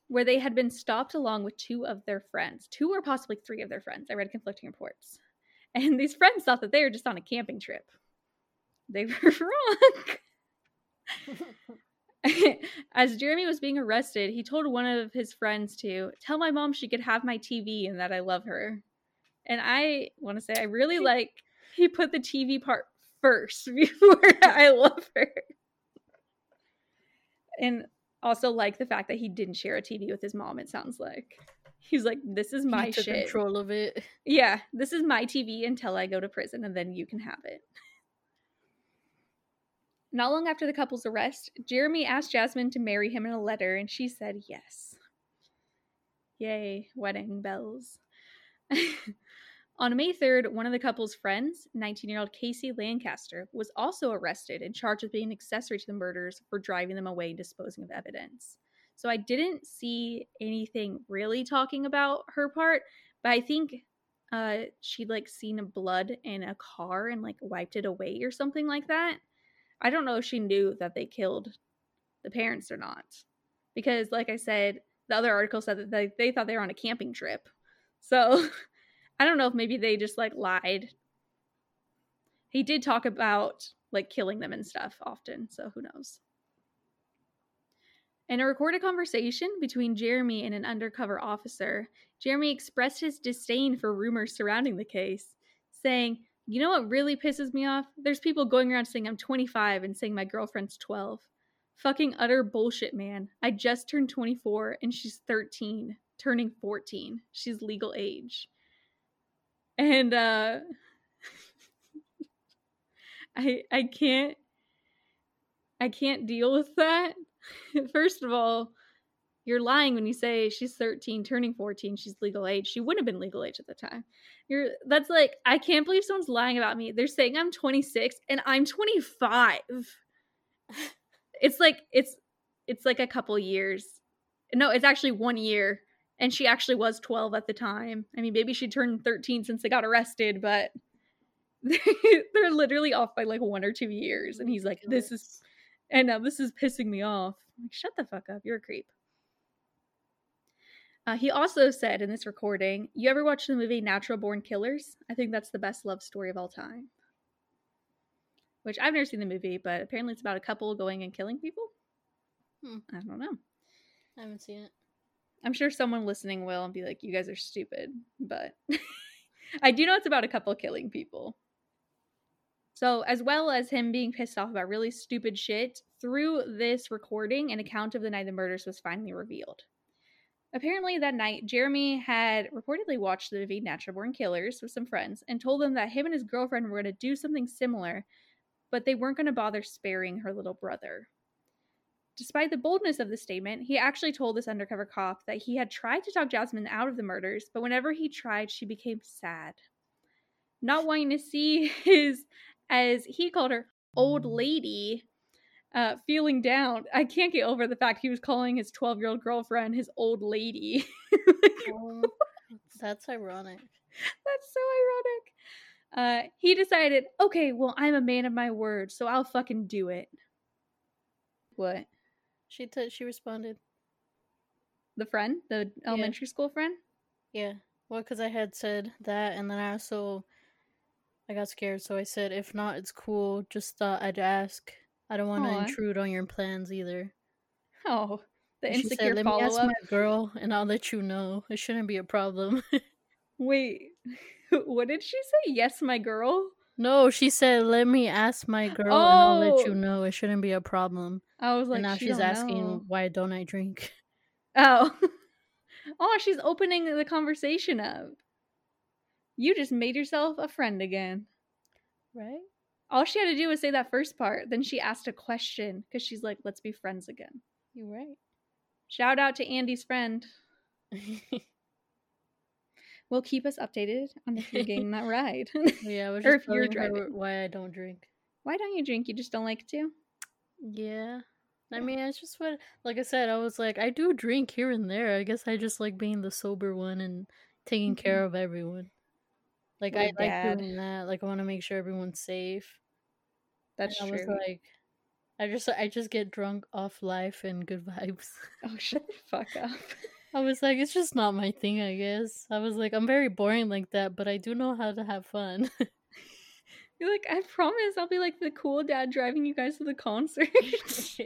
Where they had been stopped along with two of their friends, two or possibly three of their friends. I read conflicting reports. And these friends thought that they were just on a camping trip. They <laughs> were wrong. <laughs> As Jeremy was being arrested, he told one of his friends to tell my mom she could have my TV and that I love her. And I want to say I really like he put the TV part first <laughs> before I love her. And also like the fact that he didn't share a TV with his mom, it sounds like. He's like, This is my shit. control of it. Yeah, this is my TV until I go to prison and then you can have it. Not long after the couple's arrest, Jeremy asked Jasmine to marry him in a letter, and she said yes. Yay, wedding bells. <laughs> On May 3rd, one of the couple's friends, 19 year old Kacy Lancaster, was also arrested and charged with being an accessory to the murders for driving them away and disposing of evidence. So I didn't see anything really talking about her part, but I think uh, she'd like seen blood in a car and like wiped it away or something like that. I don't know if she knew that they killed the parents or not. Because, like I said, the other article said that they, they thought they were on a camping trip. So <laughs> I don't know if maybe they just like lied. He did talk about like killing them and stuff often, so who knows. In a recorded conversation between Jeremy and an undercover officer, Jeremy expressed his disdain for rumors surrounding the case, saying, you know what really pisses me off? There's people going around saying I'm 25 and saying my girlfriend's 12. Fucking utter bullshit, man. I just turned 24 and she's 13, turning 14. She's legal age. And uh <laughs> I I can't I can't deal with that. <laughs> First of all, you're lying when you say she's 13, turning 14, she's legal age. She wouldn't have been legal age at the time. You're that's like I can't believe someone's lying about me. They're saying I'm 26 and I'm 25. <laughs> it's like it's it's like a couple years. No, it's actually 1 year and she actually was 12 at the time. I mean, maybe she turned 13 since they got arrested, but <laughs> they're literally off by like one or two years and he's like this is and now this is pissing me off. I'm like shut the fuck up. You're a creep. Uh, he also said in this recording, "You ever watch the movie Natural Born Killers? I think that's the best love story of all time." Which I've never seen the movie, but apparently it's about a couple going and killing people. Hmm. I don't know. I haven't seen it. I'm sure someone listening will and be like, "You guys are stupid," but <laughs> I do know it's about a couple killing people. So, as well as him being pissed off about really stupid shit, through this recording, an account of the night the murders was finally revealed. Apparently, that night, Jeremy had reportedly watched the movie Natural Born Killers with some friends and told them that him and his girlfriend were going to do something similar, but they weren't going to bother sparing her little brother. Despite the boldness of the statement, he actually told this undercover cop that he had tried to talk Jasmine out of the murders, but whenever he tried, she became sad. Not wanting to see <laughs> his, as he called her, old lady uh, feeling down. I can't get over the fact he was calling his 12 year old girlfriend his old lady. like, <laughs> Oh, that's ironic. that's so ironic. Uh, he decided, okay, well, I'm a man of my word, so I'll fucking do it. What? She t- she responded, The friend? The elementary school friend? "Yeah, well, because I had said that, and then I also I got scared, so I said, if not, it's cool. Just thought I'd ask. I don't want to intrude on your plans either." Oh, the she insecure said, "Let me follow ask up. my girl, and I'll let you know. It shouldn't be a problem." Wait, <laughs> what did she say? Yes, my girl? no, she said, "Let me ask my girl, and I'll let you Oh. know. It shouldn't be a problem." I was like, and now she she's asking, know. "Why don't I drink?" Oh. <laughs> oh, she's opening the conversation up. You just made yourself a friend again. Right? All she had to do was say that first part. Then she asked a question because she's like, let's be friends again. You're right. Shout out to Andy's friend. <laughs> Will keep us updated on if you're getting that <laughs> ride. yeah, I was <laughs> Or if you're driving. why I don't drink. Why don't you drink? You just don't like to? Yeah. I mean, it's just what, like I said, I was like, I do drink here and there. I guess I just like being the sober one and taking mm-hmm. care of everyone. Like, I like doing that. Like, I want to make sure everyone's safe. That's and I true. was like, I just, I just get drunk off life and good <laughs> vibes. oh, shut the fuck up. I was like, it's just not my thing, I guess. I was like, I'm very boring like that, but I do know how to have fun. <laughs> You're like, I promise I'll be like the cool dad driving you guys to the concert. <laughs>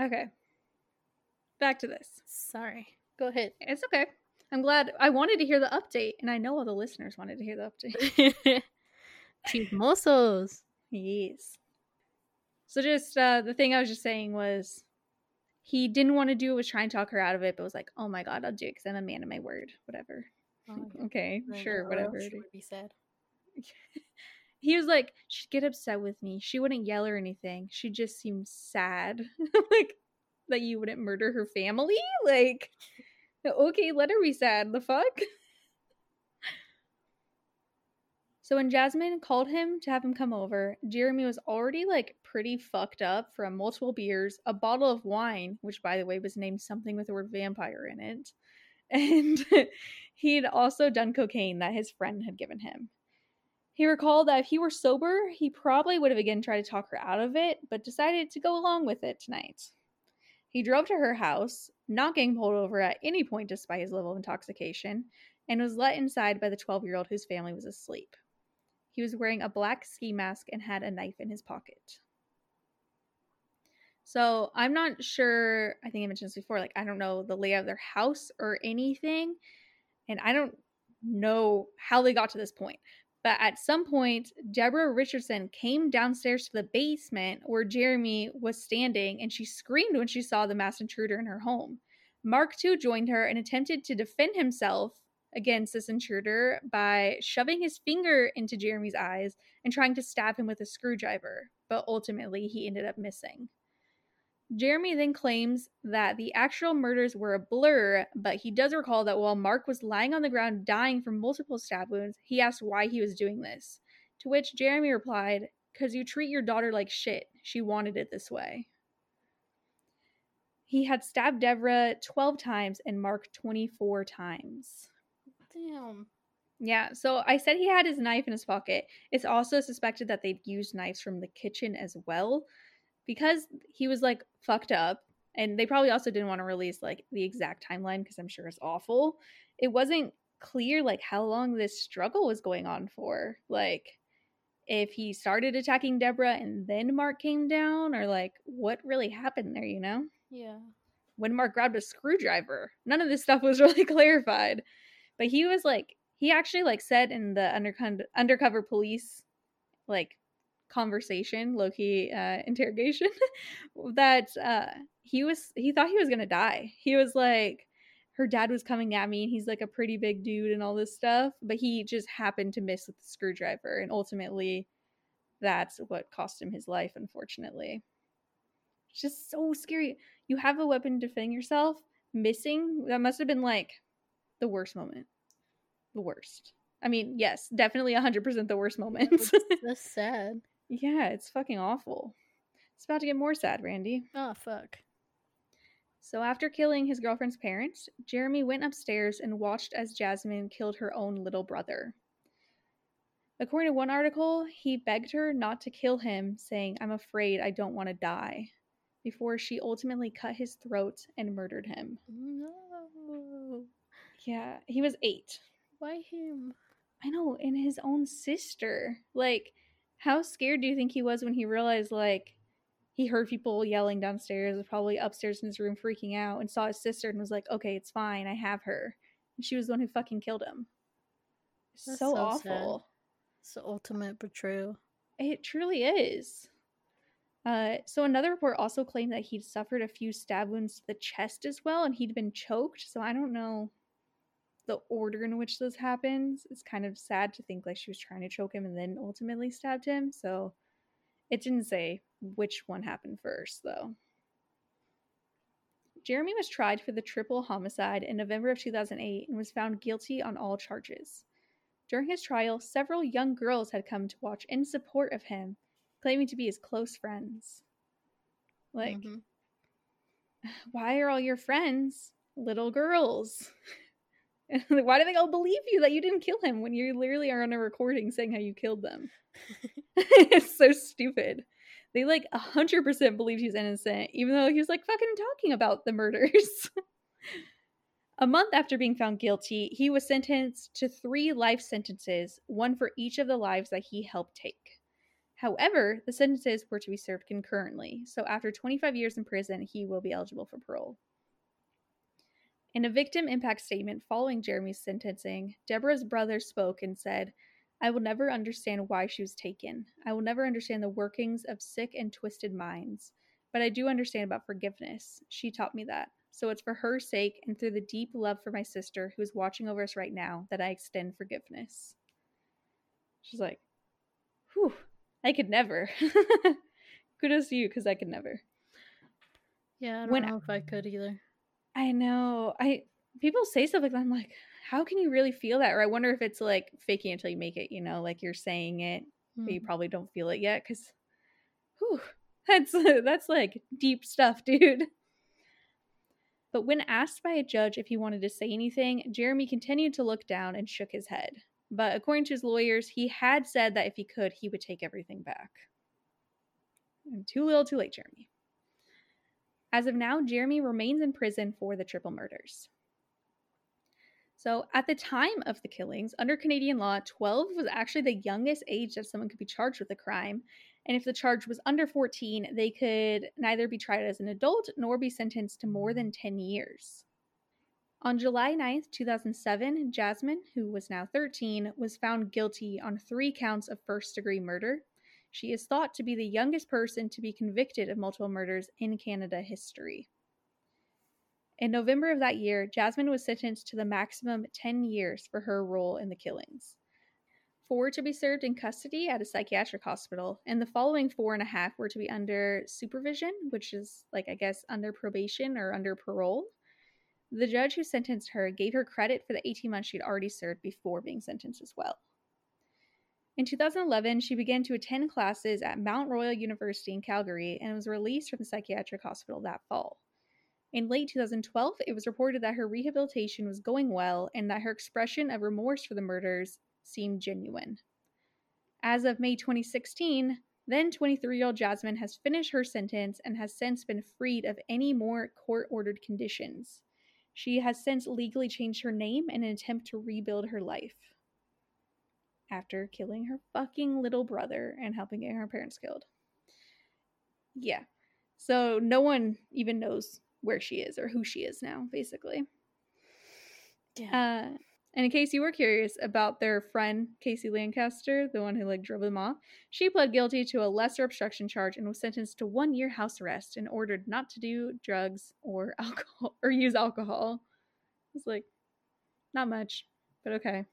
okay. Back to this. Sorry. Go ahead. It's okay. I'm glad I wanted to hear the update, and I know all the listeners wanted to hear the update. <laughs> Chismosos. yes. So just uh the thing I was just saying was he didn't want to do it, was trying to talk her out of it, but was like, Oh my god, I'll do it because I'm a man of my word. Whatever. Okay, <laughs> Like, sure, whatever. She would be sad. <laughs> he was like, she'd get upset with me. She wouldn't yell or anything. She just seemed sad. like that you wouldn't murder her family? Like okay, let her be sad. The fuck? <laughs> So when Jasmine called him to have him come over, Jeremy was already like pretty fucked up from multiple beers, a bottle of wine, which by the way was named something with the word vampire in it, <laughs> and he'd also done cocaine that his friend had given him. He recalled that if he were sober, he probably would have again tried to talk her out of it, but decided to go along with it tonight. He drove to her house, not getting pulled over at any point despite his level of intoxication, and was let inside by the 12 year old whose family was asleep. He was wearing a black ski mask and had a knife in his pocket. So I'm not sure, I think I mentioned this before, like I don't know the layout of their house or anything, and I don't know how they got to this point. But at some point, Deborah Richardson came downstairs to the basement where Jeremy was standing and she screamed when she saw the masked intruder in her home. Mark too joined her and attempted to defend himself against this intruder by shoving his finger into Jeremy's eyes and trying to stab him with a screwdriver, but ultimately he ended up missing. Jeremy then claims that the actual murders were a blur, but he does recall that while Mark was lying on the ground dying from multiple stab wounds, he asked why he was doing this. To which Jeremy replied, Because you treat your daughter like shit. She wanted it this way. He had stabbed Deborah 12 times and Mark 24 times. Damn. Yeah, so I said he had his knife in his pocket. It's also suspected that they'd used knives from the kitchen as well because he was like fucked up and they probably also didn't want to release like the exact timeline because I'm sure it's awful. It wasn't clear like how long this struggle was going on for. Like if he started attacking Deborah and then Mark came down or like what really happened there, you know? Yeah. When Mark grabbed a screwdriver. None of this stuff was <laughs> really clarified. But he was like he actually like said in the undercover undercover police like conversation, Loki uh, interrogation, <laughs> that uh, he was he thought he was gonna die. He was like, her dad was coming at me, and he's like a pretty big dude and all this stuff, but he just happened to miss with the screwdriver, and ultimately, that's what cost him his life. Unfortunately, it's just so scary. You have a weapon to defend yourself, missing. That must have been like the worst moment. The worst. I mean, yes, definitely 100% the worst <laughs> moment. That's sad. Yeah, it's fucking awful. It's about to get more sad, Randy. Oh, fuck. So, after killing his girlfriend's parents, Jeremy went upstairs and watched as Jasmine killed her own little brother. According to one article, he begged her not to kill him, saying, I'm afraid I don't want to die, before she ultimately cut his throat and murdered him. No. Yeah, he was eight. Why him? I know, and his own sister. Like, how scared do you think he was when he realized like he heard people yelling downstairs, probably upstairs in his room freaking out, and saw his sister and was like, "Okay, it's fine, I have her." And she was the one who fucking killed him. So, so awful. sad. It's the ultimate betrayal. It truly is. Uh, so another report also claimed that he'd suffered a few stab wounds to the chest as well, and he'd been choked. So I don't know the order in which this happens. It's kind of sad to think like she was trying to choke him and then ultimately stabbed him. So it didn't say which one happened first, though. Jeremy was tried for the triple homicide in November of 2008 and was found guilty on all charges. During his trial, several young girls had come to watch in support of him, claiming to be his close friends. Like, Mhm. <sighs> why are all your friends little girls? <laughs> <laughs> Why do they all believe you that you didn't kill him when you literally are on a recording saying how you killed them? <laughs> <laughs> it's so stupid. They like 100% believed he's innocent, even though he was like fucking talking about the murders. a month after being found guilty, he was sentenced to three life sentences, one for each of the lives that he helped take. However, the sentences were to be served concurrently, so after 25 years in prison, he will be eligible for parole. In a victim impact statement following Jeremy's sentencing, Deborah's brother spoke and said, I will never understand why she was taken. I will never understand the workings of sick and twisted minds. But I do understand about forgiveness. She taught me that. So it's for her sake and through the deep love for my sister who is watching over us right now that I extend forgiveness. She's like, whew, I could never. <laughs> Kudos to you because I could never. Yeah, I don't When- know if I could either. I know. I people say stuff like that. I'm like, how can you really feel that? Or I wonder if it's like faking until you make it. You know, like you're saying it, but you Hmm. probably don't feel it yet. Because, whew, <laughs> that's that's like deep stuff, <laughs> dude. But when asked by a judge if he wanted to say anything, Jeremy continued to look down and shook his head. But according to his lawyers, he had said that if he could, he would take everything back. And too little, too late, Jeremy. As of now, Jeremy remains in prison for the triple murders. So, at the time of the killings, under Canadian law, 12 was actually the youngest age that someone could be charged with a crime. And if the charge was under 14, they could neither be tried as an adult nor be sentenced to more than 10 years. On July 9th, 2007, Jasmine, who was now 13, was found guilty on three counts of first degree murder. She is thought to be the youngest person to be convicted of multiple murders in Canada history. In November of that year, Jasmine was sentenced to the maximum 10 years for her role in the killings. Four to be served in custody at a psychiatric hospital, and the following four and a half were to be under supervision, which is like, I guess, under probation or under parole. The judge who sentenced her gave her credit for the 18 months she'd already served before being sentenced as well. In 2011, she began to attend classes at Mount Royal University in Calgary and was released from the psychiatric hospital that fall. In late 2012, it was reported that her rehabilitation was going well and that her expression of remorse for the murders seemed genuine. As of May 2016, then 23 year old Jasmine has finished her sentence and has since been freed of any more court ordered conditions. She has since legally changed her name in an attempt to rebuild her life after killing her fucking little brother and helping get her parents killed. Yeah. So no one even knows where she is or who she is now, basically. Yeah. Uh, and in case you were curious about their friend Kacy Lancaster, the one who like drove them off, she pled guilty to a lesser obstruction charge and was sentenced to one year house arrest and ordered not to do drugs or <laughs> alcohol or use alcohol. It's like not much, but okay.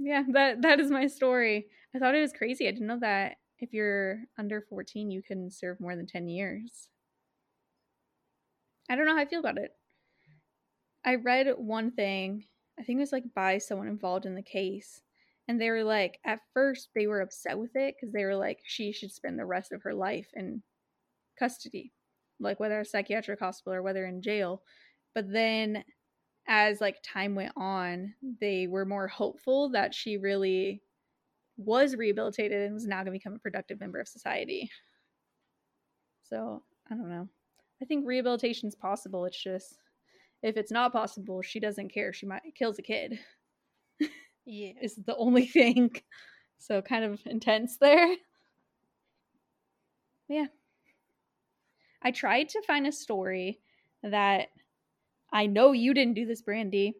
Yeah, that that is my story. I thought it was crazy. I didn't know that if you're under 14, you can serve more than 10 years. I don't know how I feel about it. I read one thing, I think it was like by someone involved in the case, and they were like, at first, they were upset with it because they were like, she should spend the rest of her life in custody, like whether a psychiatric hospital or whether in jail. But then, as like time went on, they were more hopeful that she really was rehabilitated and was now going to become a productive member of society. So I don't know. I think rehabilitation is possible. It's just if it's not possible, she doesn't care. She might kills a kid. Yeah. Is the only thing. So kind of intense there. Yeah. I tried to find a story that I know you didn't do this, Brandy.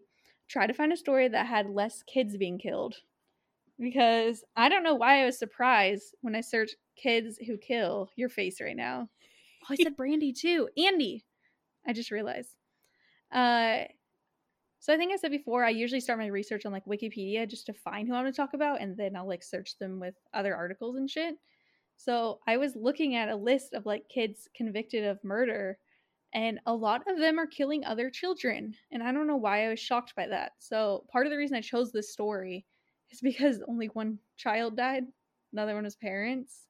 Try to find a story that had less kids being killed. Because I don't know why I was surprised when I searched kids who kill your face right now. <laughs> Oh, I said Brandy too. Andy. I just realized. Uh so I think I said before, I usually start my research on like Wikipedia just to find who I want to talk about, and then I'll like search them with other articles and shit. So I was looking at a list of like kids convicted of murder, and a lot of them are killing other children. And I don't know why I was shocked by that. So part of the reason I chose this story is because <laughs> only one child died, another one was parents.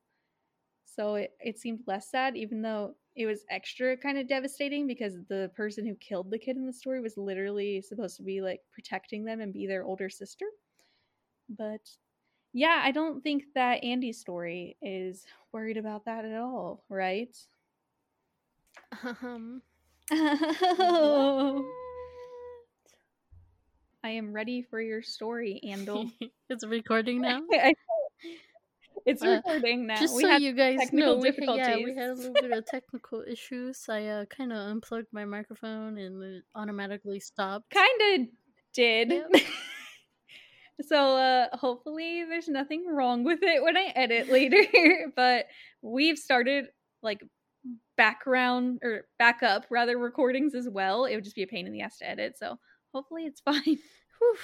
So it, it seemed less sad, even though it was extra kind of devastating because the person who killed the kid in the story was literally supposed to be like protecting them and be their older sister. But yeah, I don't think that Andy's story is worried about that at all, right? Um. <laughs> I am ready for your story, Andal. <laughs> it's recording <laughs> now. It's Uh, recording now. Just we so you guys know, we, yeah, we had a little bit of technical issues. I uh, kind of unplugged my microphone and it automatically stopped. kind of did. Yep. so uh hopefully there's nothing wrong with it when I edit later, but we've started like background or backup rather recordings as well. It would just be a pain in the ass to edit, so hopefully it's <laughs> fine. Whew.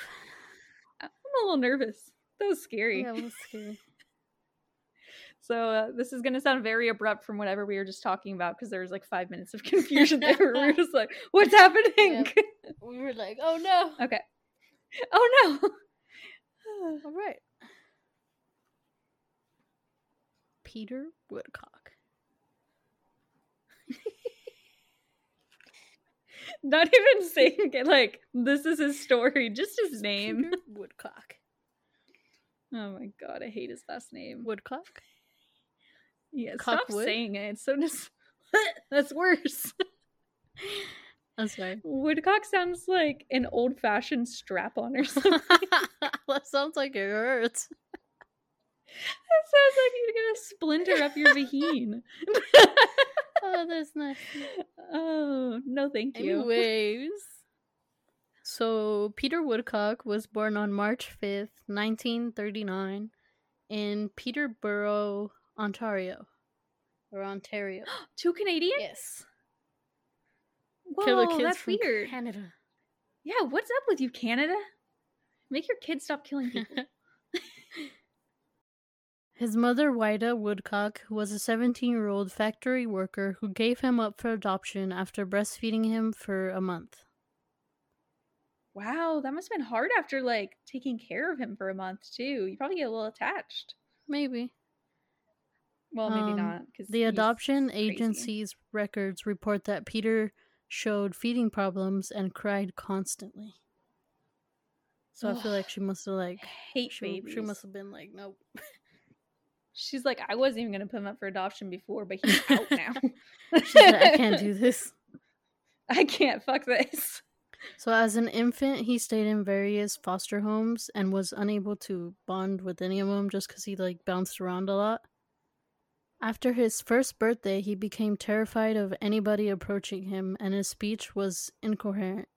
I'm a little nervous. That was scary. Yeah, it was scary. <laughs> So uh, this is going to sound very abrupt from whatever we were just talking about because there was like five minutes of <laughs> confusion there. we were just like, "What's happening?" We were like, oh no. okay. Oh no. All right. <sighs> Peter Woodcock. <laughs> Not even saying it like this is his story, just his name. Peter Woodcock. Oh my god, I hate his last name. Woodcock? Yeah, stop Cockwood? saying it. It's so just <laughs> that's worse. <laughs> I'm sorry. Woodcock sounds like an old fashioned strap on or something. that sounds like it hurts. Sounds like you're gonna splinter up your vagine. <laughs> Oh, that's nice. oh no, thank you. Anyways, So Peter Woodcock was born on March 5th, 1939 in Peterborough, Ontario. Or Ontario. <gasps> Two Canadians? yes. Whoa, Killer kids that's from weird. Canada. Yeah, what's up with you, Canada? Make your kids stop killing people. <laughs> His mother, Wida Woodcock, was a 17 year old factory worker who gave him up for adoption after breastfeeding him for a month. wow, that must have been hard after like taking care of him for a month too. You probably get a little attached. Maybe. Well, maybe Um, not because The adoption agency's records report that Peter showed feeding problems and cried constantly. So I feel like she must have like hate she, babies. she must have been like nope. <laughs> She's like, I wasn't even gonna put him up for adoption before, but he's out now. <laughs> She's like, I can't do <laughs> this. I can't. Fuck this. So as an infant, he stayed in various foster homes and was unable to bond with any of them just because he like bounced around a lot. After his first birthday, he became terrified of anybody approaching him, and his speech was incoherent.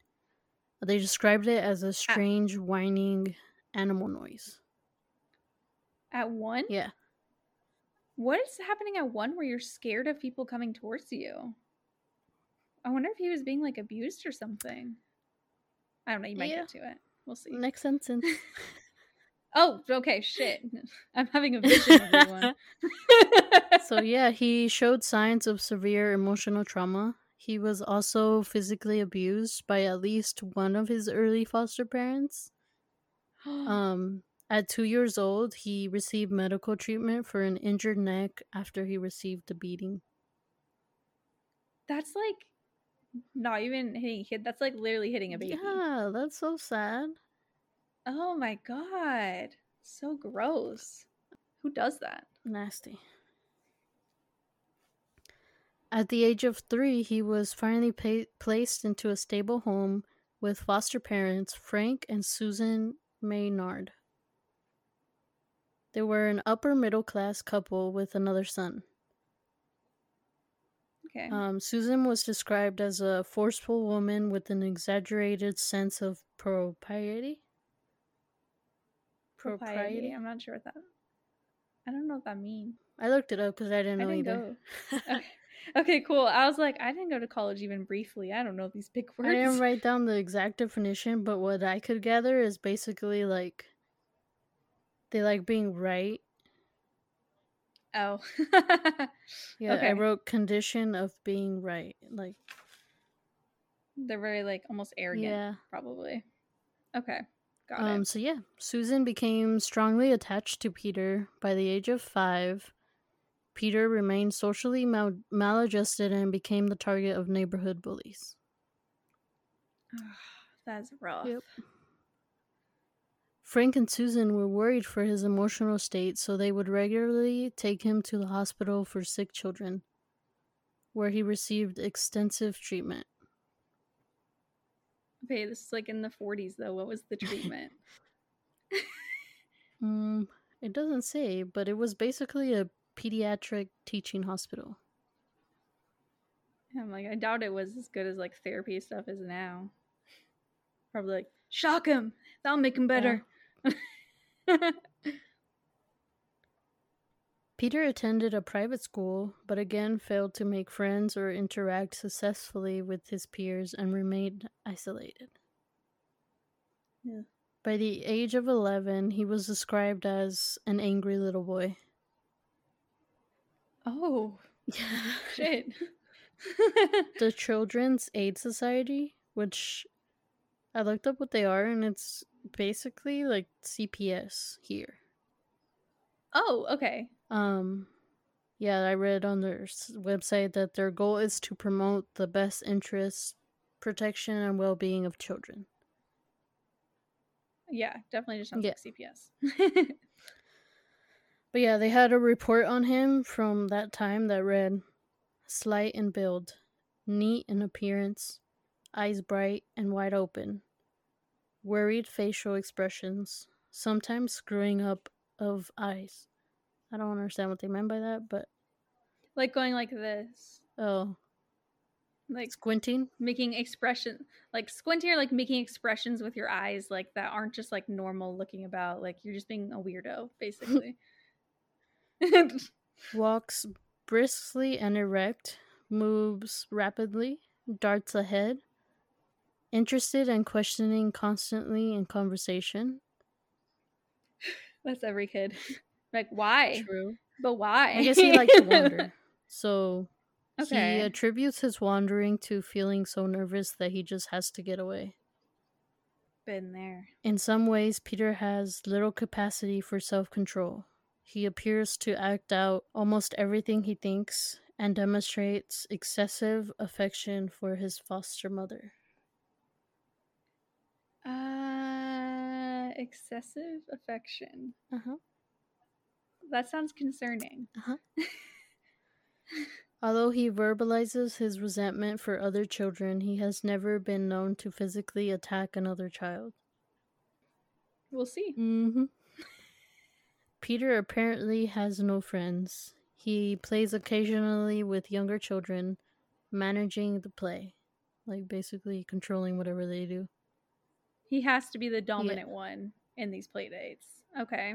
They described it as a strange whining animal noise. At one? Yeah. What is happening at one where you're scared of people coming towards you? I wonder if he was being like abused or something. I don't know. You might Yeah. get to it. We'll see. Next sentence. <laughs> Oh, okay. Shit. <laughs> I'm having a vision, everyone. <laughs> so yeah, he showed signs of severe emotional trauma. He was also physically abused by at least one of his early foster parents. <gasps> Um, at two years old, he received medical treatment for an injured neck after he received a beating. That's like not even hitting a kid. That's like literally hitting a baby. Yeah, that's so sad. Oh my god. So gross. Who does that? Nasty. At the age of three, he was finally pa- placed into a stable home with foster parents Frank and Susan Maynard. They were an upper middle class couple with another son. Okay. Um, Susan was described as a forceful woman with an exaggerated sense of propriety. Propriety. I'm not sure what that. I don't know what that means. I looked it up because I didn't I know didn't either. go. <laughs> Okay. okay, cool. I was like, I didn't go to college even briefly. I don't know these big words. I didn't write down the exact definition, but what I could gather is basically like they like being right. Oh. <laughs> Yeah, I wrote condition of being right. Like They're very like almost arrogant, yeah. probably. Okay. Got Um it. so yeah, Susan became strongly attached to Peter by the age of 5. Peter remained socially mal- maladjusted and became the target of neighborhood bullies. That's rough. Yep. Frank and Susan were worried for his emotional state, so they would regularly take him to the hospital for sick children, where he received extensive treatment. Okay, this is like in the 40s though. What was the treatment? <laughs> Mm, it doesn't say, but it was basically a pediatric teaching hospital. I'm like, I doubt it was as good as like therapy stuff is now. Probably like, shock him. That'll make him better. Peter attended a private school, but again failed to make friends or interact successfully with his peers and remained isolated. Yeah. By the age of 11, he was described as an angry little boy. oh, <laughs> shit. <laughs> the Children's Aid Society, which I looked up what they are, and it's basically like CPS here. oh, okay. Um, yeah, I read on their website that their goal is to promote the best interests, protection, and well being of children. Yeah, definitely just sounds Yeah. like CPS. <laughs> But yeah, they had a report on him from that time that read slight in build, neat in appearance, eyes bright and wide open, worried facial expressions, sometimes screwing up of eyes. I don't understand what they meant by that, but like going like this. oh, like Squinting. making expression like squinting or like making expressions with your eyes like that aren't just like normal looking about like you're just being a weirdo <laughs> basically <laughs> Walks briskly and erect. Moves rapidly. Darts ahead. Interested and questioning constantly in conversation. <laughs> that's every kid <laughs> like why True. but why I guess he likes to wander. <laughs> So he attributes his wandering to feeling so nervous that he just has to get away. been there In some ways, Peter has little capacity for self control. He appears to act out almost everything he thinks and demonstrates excessive affection for his foster mother. Uh excessive affection Uh-huh. that sounds concerning Uh huh. <laughs> Although he verbalizes his resentment for other children, he has never been known to physically attack another child. we'll see Mm-hmm. Peter apparently has no friends. He plays occasionally with younger children, managing the play, like basically controlling whatever they do. He has to be the dominant one in these play dates. Okay.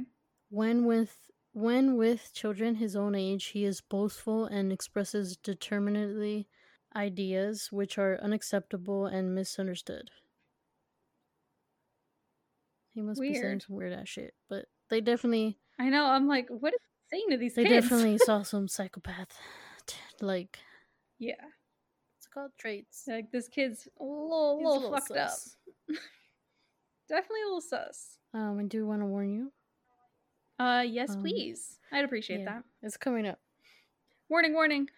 When with when with children his own age, he is boastful and expresses determinedly ideas which are unacceptable and misunderstood. He must be saying some weird ass shit, but they definitely i know i'm like what is he saying to these people they kids? definitely saw <laughs> some psychopath like yeah. It's called? Traits. like this kid's a little, He's a little, fucked sus. up <laughs> definitely a little sus Um, I do we want to warn you. uh yes Um, please i'd appreciate yeah, that It's coming up. warning warning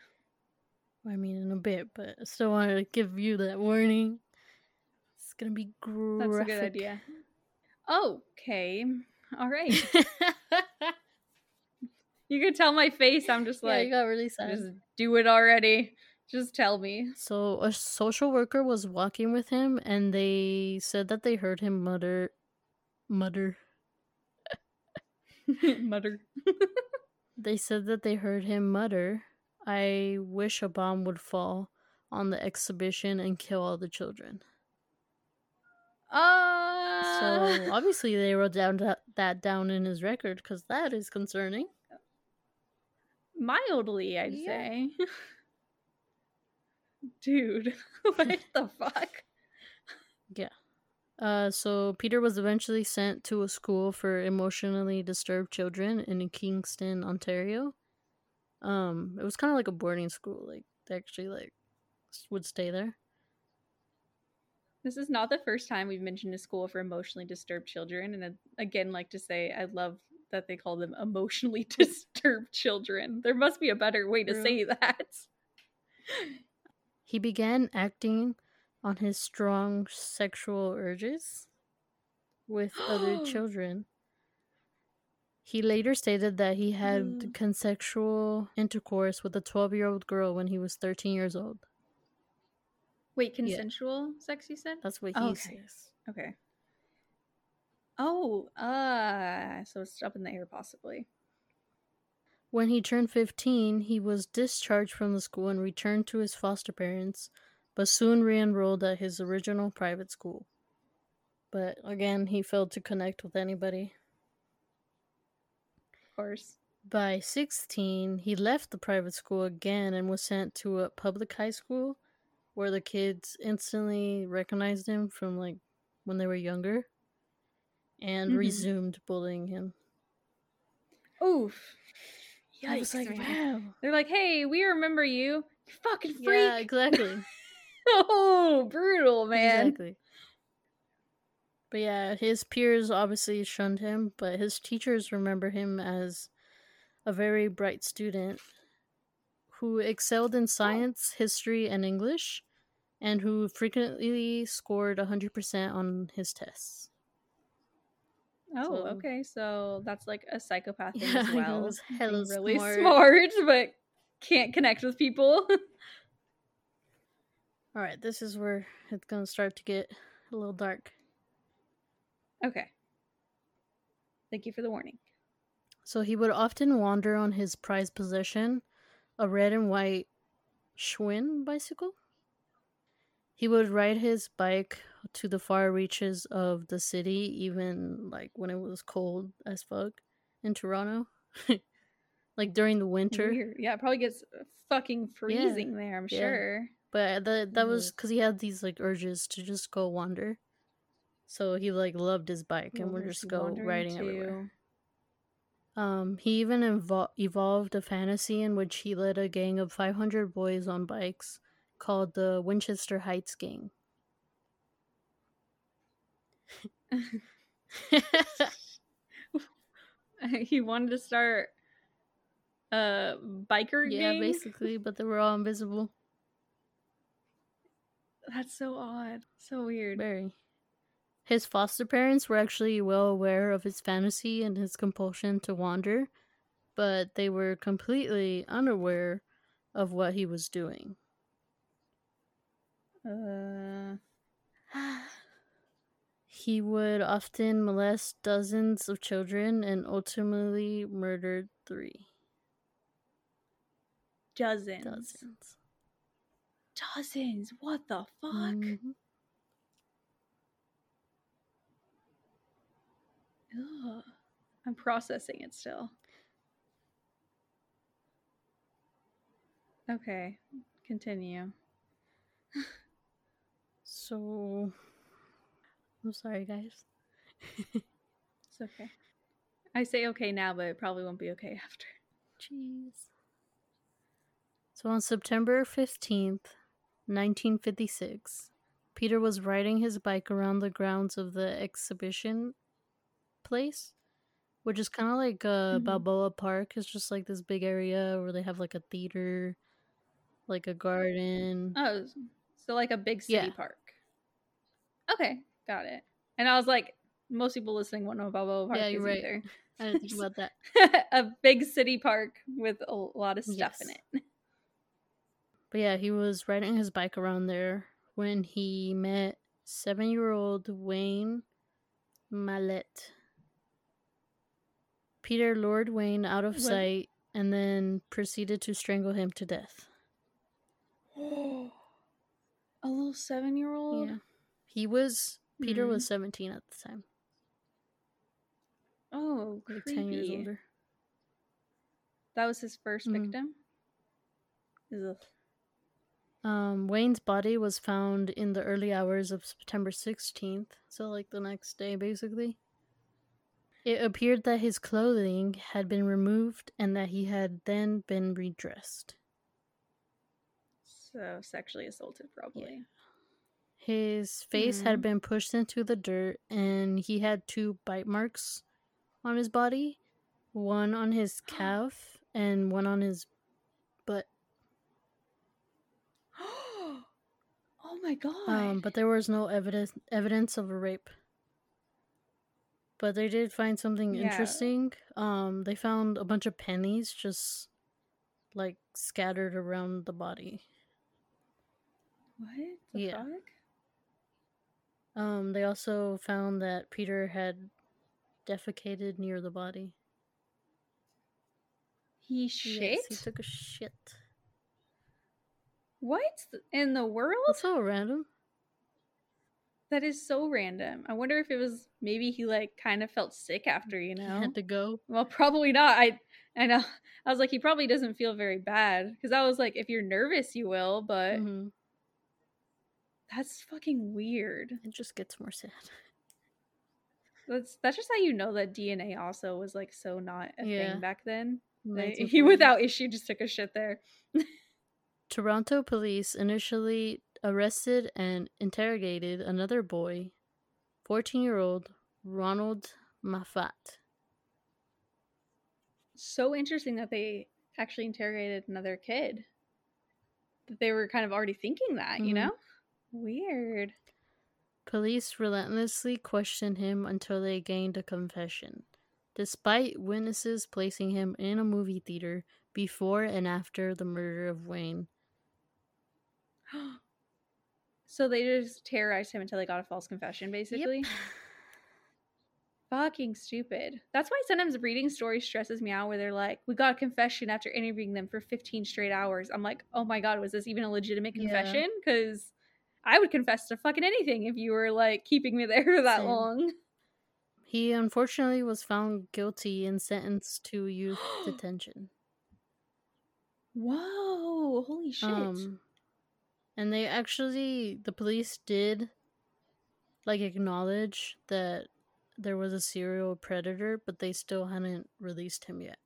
I mean, in a bit, but I still wanted to give you that warning. It's gonna be graphic. that's a good idea okay all right <laughs> you can tell my face i'm just yeah, like you got really sad. just do it already just tell me So a social worker was walking with him, and they said that they heard him mutter, mutter. <laughs> mutter <laughs> They said that they heard him mutter, "I wish a bomb would fall on the exhibition and kill all the children." uh So <laughs> obviously they wrote down that, that down in his record because that is concerning. mildly i'd Yeah. say dude <laughs> what the fuck Yeah. Uh, so Peter was eventually sent to a school for emotionally disturbed children in Kingston, Ontario. Um, it was kind of like a boarding school. Like they actually like would stay there. This is not the first time we've mentioned a school for emotionally disturbed children. And I'd again like to say I love that they call them emotionally <laughs> disturbed children. There must be a better way to True. say that. <laughs> He began acting on his strong sexual urges with other <gasps> children. He later stated that he had Mm. consensual intercourse with a 12 year old girl when he was 13 years old. Wait, consensual sex you said? That's what he Oh, okay. says. Okay. Oh, uh so it's up in the air possibly. When he turned 15, he was discharged from the school and returned to his foster parents, but soon re enrolled at his original private school. But again, he failed to connect with anybody. Of course. By 16, he left the private school again and was sent to a public high school where the kids instantly recognized him from like when they were younger and Mhm. resumed bullying him. Oof. I was like, man. wow. They're like, hey, we remember you. You fucking freak. Yeah, exactly. <laughs> oh, brutal, man. Exactly. But yeah, his peers obviously shunned him, but his teachers remember him as a very bright student who excelled in science, history, and English, and who frequently scored 100% on his tests. Oh, So- okay. So that's like a psychopath Yeah, as <laughs> well. was Being really <laughs> smart. smart, but can't connect with people. <laughs> All right, this is where it's going to start to get a little dark. okay. Thank you for the warning. So he would often wander on his prized possession, a red and white Schwinn bicycle. He would ride his bike to the far reaches of the city, even like when it was cold as fuck in Toronto. <laughs> like during the winter. Weird. Yeah, it probably gets fucking freezing there, I'm Yeah. sure. But the, that was because he had these like urges to just go wander. So he like loved his bike and would just go riding too. everywhere. Um, he even evol- evolved a fantasy in which he led a gang of 500 boys on bikes called the Winchester Heights Gang. <laughs> he wanted to start a biker yeah, gang. basically, but they were all invisible. That's so odd. So weird. Very. His foster parents were actually well aware of his fantasy and his compulsion to wander, but they were completely unaware of what he was doing. Uh, <sighs> <sighs> <sighs> He would often molest dozens of children and ultimately murdered three. dozens. Dozens. Dozens. What the fuck? Mhm. Ugh. I'm processing it still. Okay, continue. So, I'm sorry, guys. <laughs> It's okay. I say okay now, but it probably won't be okay <laughs> after. Jeez. So on September 15th, 1956, Peter was riding his bike around the grounds of the exhibition place, which is kind of like uh, Mhm. Balboa Park. It's just like this big area where they have like a theater, like a garden. Oh, so like a big city Yeah. park. Okay, got it. And I was like, most people listening won't know what Balboa Park Yeah, you're right. either. I didn't think about that. <laughs> a big city park with a lot of stuff in it. But yeah, he was riding his bike around there when he met seven year old Wayne Mallette. Peter lured Wayne out of Was- sight and then proceeded to strangle him to death. <gasps> a little seven year old? Yeah. He was, Peter Mhm. was 17 at the time, Oh, like creepy. 10 years older. That was his 1st Mhm. victim? Ugh. Um, Wayne's body was found in the early hours of September 16th, so like the next day basically. It appeared that his clothing had been removed and that he had then been redressed. So sexually assaulted, probably. His face had Mhm. been pushed into the dirt and he had two bite marks on his body one on his <gasps> calf and one on his butt. <gasps> oh my god. Um, but there was no evidence evidence of a rape. But they did find something Yeah. interesting. Um, they found a bunch of pennies just like scattered around the body. what the yeah. fuck? Um, they also found that Peter had defecated near the body. He shit? Yes, he took a shit. what in the world? That's so random. That is so random. I wonder if it was maybe he like kind of felt sick after, you He know? had to go. Well, probably not. I I know. <laughs> I was like, he probably doesn't feel very bad because I was like, if you're nervous, you will, but hmm that's fucking weird. It just gets more sad. That's that's just how you know that DNA also was like so not a Yeah. thing back then. Like, he <laughs> without issue just took a shit there. Toronto police initially arrested and interrogated another boy, 14 year old Ronald Moffat. So interesting that they actually interrogated another kid. That they were kind of already thinking that, you Mhm. know? Weird. Police relentlessly questioned him until they gained a confession, despite witnesses placing him in a movie theater before and after the murder of Wayne. <gasps> so they just terrorized him until they got a false confession, basically. Fucking stupid. That's why sometimes reading stories stresses me out where they're like, we got a confession after interviewing them for 15 straight hours. I'm like, oh my God, was this even a legitimate confession? Because I would confess to fucking anything if you were like keeping me there <laughs> for that Same. long. He unfortunately was found guilty and sentenced to youth <gasps> detention. Whoa, holy shit. Um, and they actually, the police did like acknowledge that there was a serial predator, but they still hadn't released him yet.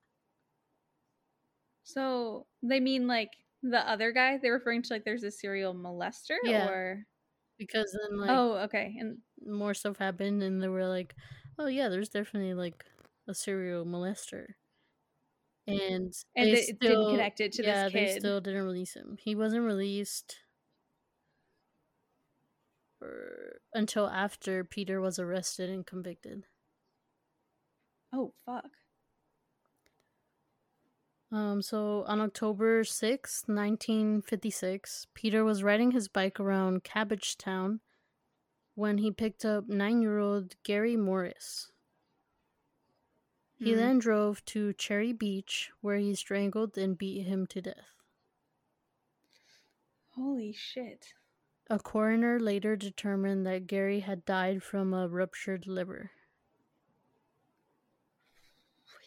so they mean like the other guy? They're referring to like there's a serial molester Yeah. or Because then, like, Oh, okay. And more stuff happened, and they were like, "Oh yeah, there's definitely like a serial molester." And and they it didn't connect it to the yeah, this they still didn't release him. He wasn't released for, until after Peter was arrested and convicted. Oh, fuck. Um, so on October sixth, 1956, Peter was riding his bike around Cabbagetown when he picked up nine year old Gary Morris. He Hmm. then drove to Cherry Beach where he strangled and beat him to death. Holy shit. A coroner later determined that Gary had died from a ruptured liver.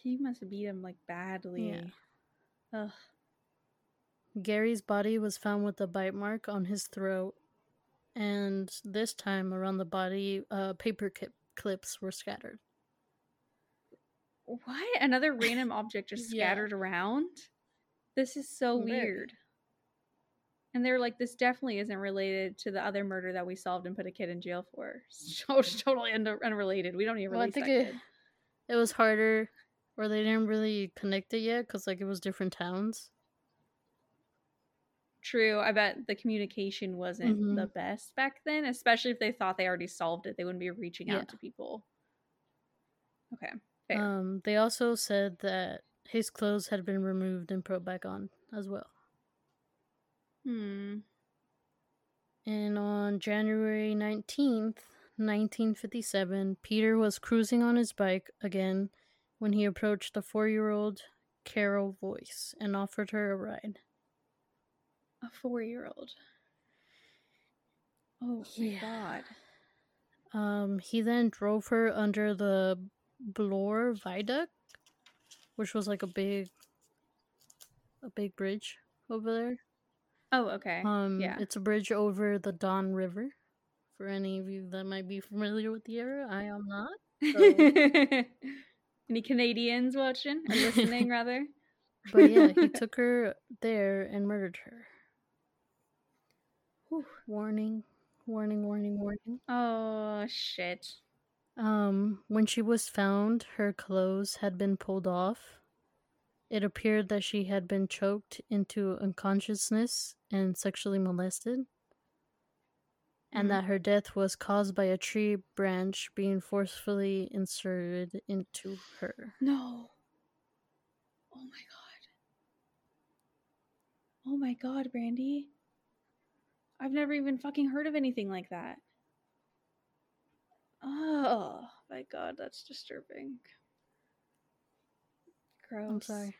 He must have beat him like badly. Ugh. Gary's body was found with a bite mark on his throat, and this time around the body, uh, paper clip- clips were scattered. What? Another random object just <laughs> Yeah. scattered around? This is so Very. weird. And they're like, this definitely isn't related to the other murder that we solved and put a kid in jail for. <laughs> It's totally un- unrelated. We don't even Well, I think it, it was harder, or they didn't really connect it yet because like it was different towns. True. I bet the communication wasn't Mhm. the best back then, especially if they thought they already solved it. They wouldn't be reaching Yeah. out to people. Okay. Fair. Um, they also said that his clothes had been removed and put back on as well. hmm. And on January 19th, 1957, Peter was cruising on his bike again when he approached the four year old Carol Voice and offered her a ride. A four year old. Oh Yeah. my god. Um, he then drove her under the Bloor Viaduct, which was like a big, a big bridge over there. Oh, okay. Um, yeah. it's a bridge over the Don River. For any of you that might be familiar with the area, I am not. so- <laughs> Any Canadians watching or listening, <laughs> rather? But yeah, he <laughs> took her there and murdered her. Whew. Warning, warning, warning, warning. Oh shit. Um, when she was found, her clothes had been pulled off. It appeared that she had been choked into unconsciousness and sexually molested, and Mhm. that her death was caused by a tree branch being forcefully inserted into her. No. Oh my god. Oh my god, Brandy. I've never even fucking heard of anything like that. Oh my god, that's disturbing. Gross. I'm sorry.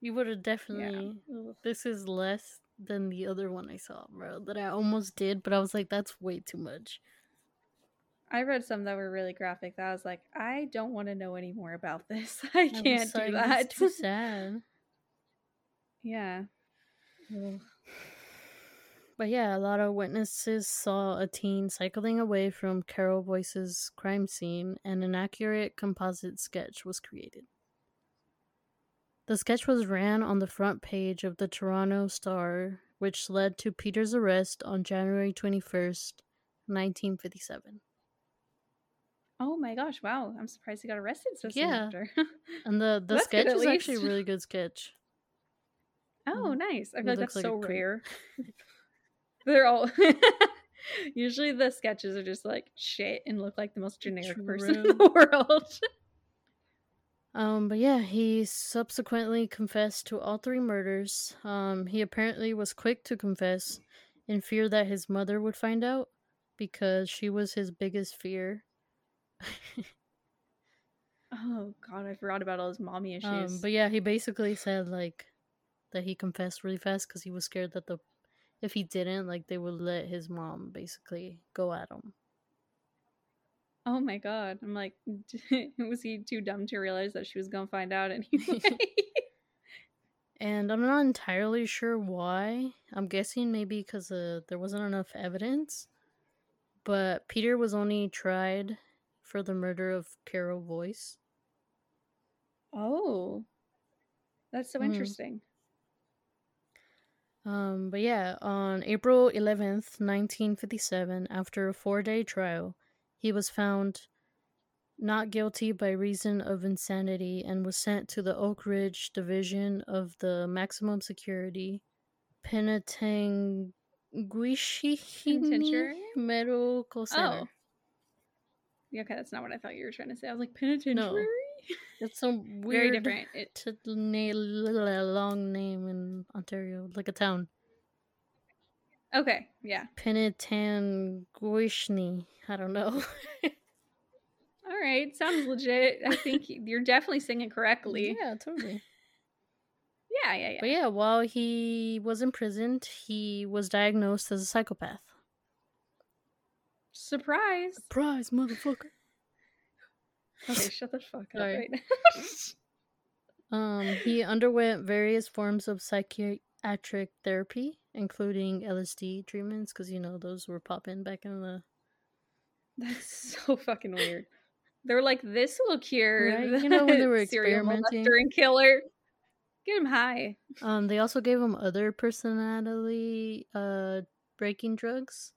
You would have definitely. This is less than the other one I saw, bro. That I almost did, but I was like, that's way too much. I read some that were really graphic that I was like, I don't want to know any more about this. <laughs> I can't do that. Too <laughs> sad. yeah. But yeah, a lot of witnesses saw a teen cycling away from Carol Boyce's crime scene, and an accurate composite sketch was created. The sketch was ran on the front page of the Toronto Star, which led to Peter's arrest on January 21st, 1957. Oh my gosh, wow. I'm surprised he got arrested so soon Yeah. after. And the, <laughs> the That's sketch is actually a really good sketch. oh, Mm. nice. I feel like that's like so rare. <laughs> <laughs> They're all usually the sketches are just like shit and look like the most generic person in the world. Um, but yeah, he subsequently confessed to all three murders. Um, he apparently was quick to confess in fear that his mother would find out because she was his biggest fear. <laughs> oh god, I forgot about all his mommy issues. um, but yeah, he basically said like that he confessed really fast because he was scared that the if he didn't, like they would let his mom basically go at him. Oh my god. I'm like, <laughs> was he too dumb to realize that she was gonna find out anyway? <laughs> <laughs> And I'm not entirely sure why. I'm guessing maybe because uh, there wasn't enough evidence. But Peter was only tried for the murder of Carol Voice. oh. That's so Mhm. interesting. Um, but yeah, on April 11th, 1957, after a four day trial, he was found not guilty by reason of insanity and was sent to the Oak Ridge Division of the Maximum Security Penitentiary? Medical Center. Oh. Yeah, okay, that's not what I thought you were trying to say. I was like, penitentiary? It's a weird, Very different. It, long name in Ontario, like a town. Okay, yeah. Penitentiary. I don't know. <laughs> All right, sounds legit. I think you're definitely singing correctly. <laughs> Yeah, totally. Yeah, yeah, yeah. But yeah, while he was imprisoned, he was diagnosed as a psychopath. Surprise. Surprise, motherfucker. <laughs> Okay, shut the fuck up right now. Um, he underwent various forms of psychiatric therapy, including LSD treatments, because you know those were popping back in the. <laughs> That's so fucking weird. They're like, this will cure. Right, you know, when they <laughs> were experimenting. and killer. Get him high. Um, they also gave him other personality uh breaking drugs.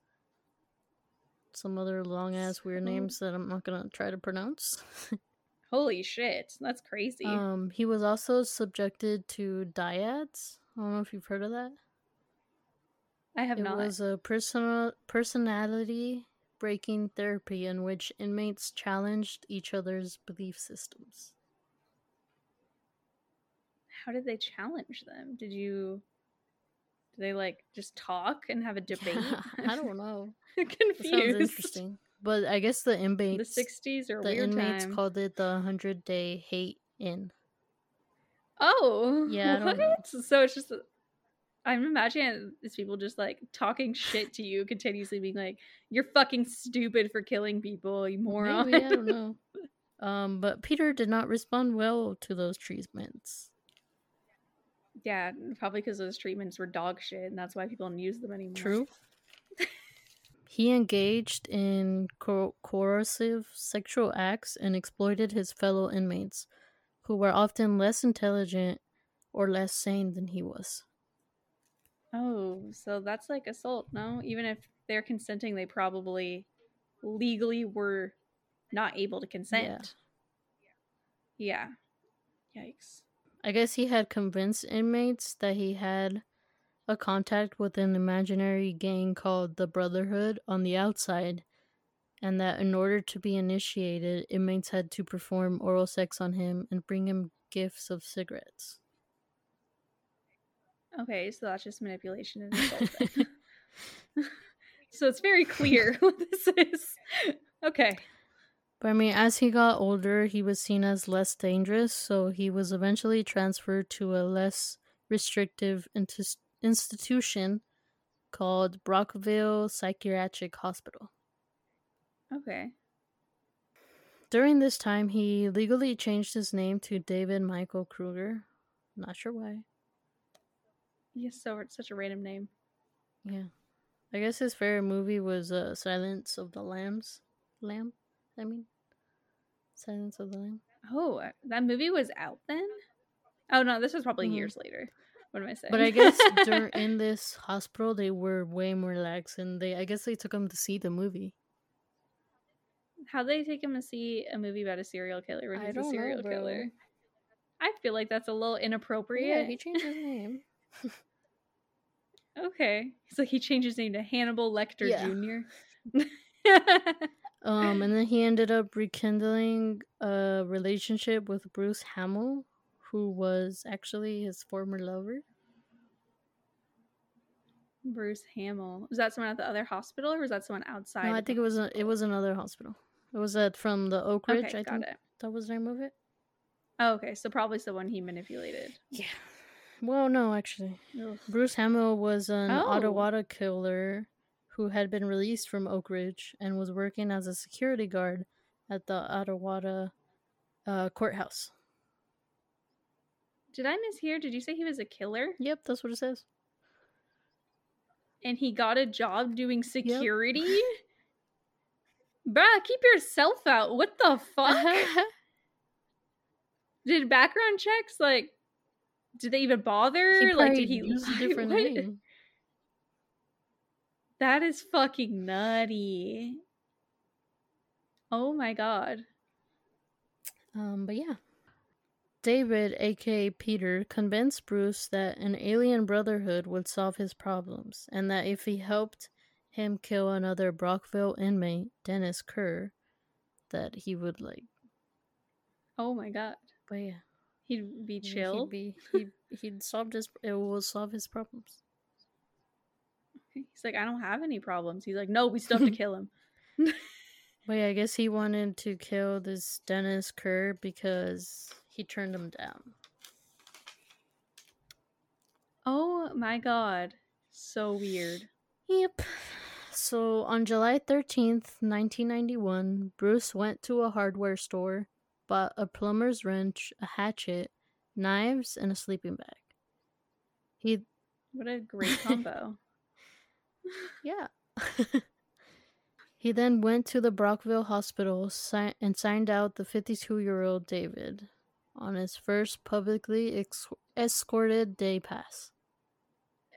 Some other long ass weird So- names that I'm not gonna try to pronounce. <laughs> Holy shit, that's crazy. Um, he was also subjected to dyads. I don't know if you've heard of that. I have it not. It was a personal personality breaking therapy in which inmates challenged each other's belief systems. How did they challenge them? Did you? Did they like just talk and have a <laughs> debate? I don't know. <laughs> Confused. Sounds interesting. But I guess the The inmates '60s or the weird inmates time. called it the hundred day hate in. Oh, <laughs> Yeah, What? So it's just. I'm imagining these people just like talking shit to you continuously, being like, "You're fucking stupid for killing people, you moron." Maybe, I don't <laughs> know. Um, but Peter did not respond well to those treatments. yeah, probably because those treatments were dog shit, and that's why people don't use them anymore. True. <laughs> he engaged in co- coercive sexual acts and exploited his fellow inmates, who were often less intelligent or less sane than he was. Oh, so that's like assault, no? Even if they're consenting, they probably legally were not able to consent. Yeah. yeah. Yikes. I guess he had convinced inmates that he had a contact with an imaginary gang called the Brotherhood on the outside, and that in order to be initiated, inmates had to perform oral sex on him and bring him gifts of cigarettes. Okay, so that's just manipulation and assault. <laughs> <laughs> so it's very clear <laughs> what this is. Okay. But I mean, as he got older, he was seen as less dangerous, so he was eventually transferred to a less restrictive institution called Brockville Psychiatric Hospital. Okay. During this time, he legally changed his name to David Michael Krueger. Not sure why. Yes, so it's such a random name. Yeah. I guess his favorite movie was uh, Silence of the Lambs. Lamb? I mean, Silence of the Lamb. Oh, that movie was out then? Oh no, this was probably Mhm. years later. What am I saying? But I guess dur- in <laughs> this hospital, they were way more lax, and they I guess they took him to see the movie. How they take him to see a movie about a serial killer when I he's a serial bro. killer? I feel like that's a little inappropriate. Yeah, he changed his <laughs> name. Okay. so he changed his name to Hannibal Lecter Yeah. Jr. Um, and then he <laughs> ended up rekindling a relationship with Bruce Hamill, who was actually his former lover. Bruce Hamill. Was that someone at the other hospital or was that someone outside? No, I think it was a, it was another hospital. Was that from the Oak Ridge. Okay, I got think it. that was the name of it. Oh, okay, so probably someone he manipulated. Yeah. Well, no, actually. Ugh. Bruce Hamill was an Oh. Ottawa killer who had been released from Oak Ridge and was working as a security guard at the Ottawa uh, courthouse. Did I mishear? Did you say he was a killer? Yep, that's what it says. And he got a job doing security? <laughs> Bruh, keep yourself out. What the fuck? <laughs> did background checks like did they even bother? he like did he use a <laughs> different What? name. That is fucking nutty. Oh my god. Um, but yeah. David, aka Peter, convinced Bruce that an alien brotherhood would solve his problems, and that if he helped him kill another Brockville inmate, Dennis Kerr, that he would like. Oh my god. But yeah, He'd be he- chill. He'd be <laughs> he'd, he'd solved his. It will solve his problems. He's like, I don't have any problems. He's like, no, we still have to <laughs> kill him. But yeah, I guess he wanted to kill this Dennis Kerr because he turned him down. Oh my god. So weird. Yep. So on July 13th, 1991, Bruce went to a hardware store, bought a plumber's wrench, a hatchet, knives, and a sleeping bag. He, What a <laughs> great combo. yeah. <laughs> he then went to the Brockville Hospital si- and signed out the 52 year old David on his first publicly ex- escorted day pass.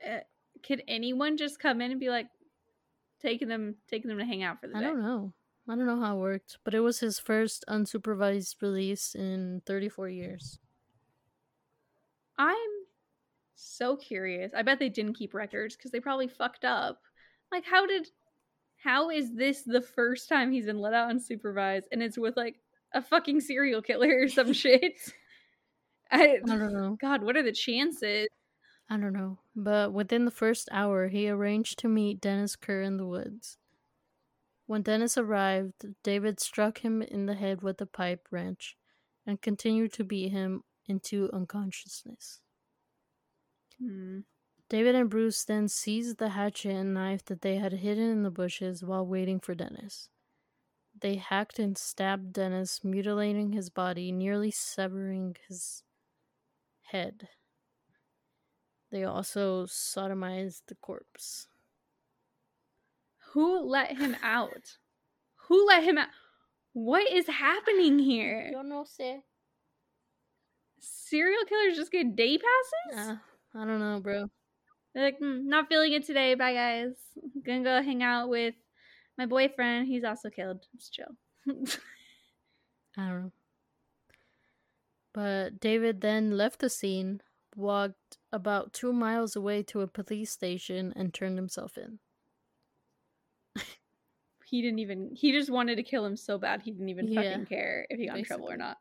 Uh, could anyone just come in and be like taking them taking them to hang out for the I day? don't know. I don't know how it worked, but it was his first unsupervised release in 34 years. I'm so curious. I bet they didn't keep records because they probably fucked up. Like, how did, how is this the first time he's been let out unsupervised and it's with like a fucking serial killer or some <laughs> shit? I, I don't know. God, what are the chances? I don't know. But within the first hour, he arranged to meet Dennis Kerr in the woods. When Dennis arrived, David struck him in the head with a pipe wrench and continued to beat him into unconsciousness. Hmm. David and Bruce then seized the hatchet and knife that they had hidden in the bushes while waiting for Dennis. They hacked and stabbed Dennis, mutilating his body, nearly severing his head. They also sodomized the corpse. Who let him out? Who let him out? What is happening here? know, say. Serial killers just get day passes? Uh, I don't know, bro. They're like, "Hmm, not feeling it today. Bye, guys. Gonna go hang out with my boyfriend. He's also killed. Just chill. <laughs> I don't know. But David then left the scene, walked about two miles away to a police station, and turned himself in. <laughs> he didn't even. He just wanted to kill him so bad. He didn't even Yeah, fucking care if he got in trouble or not.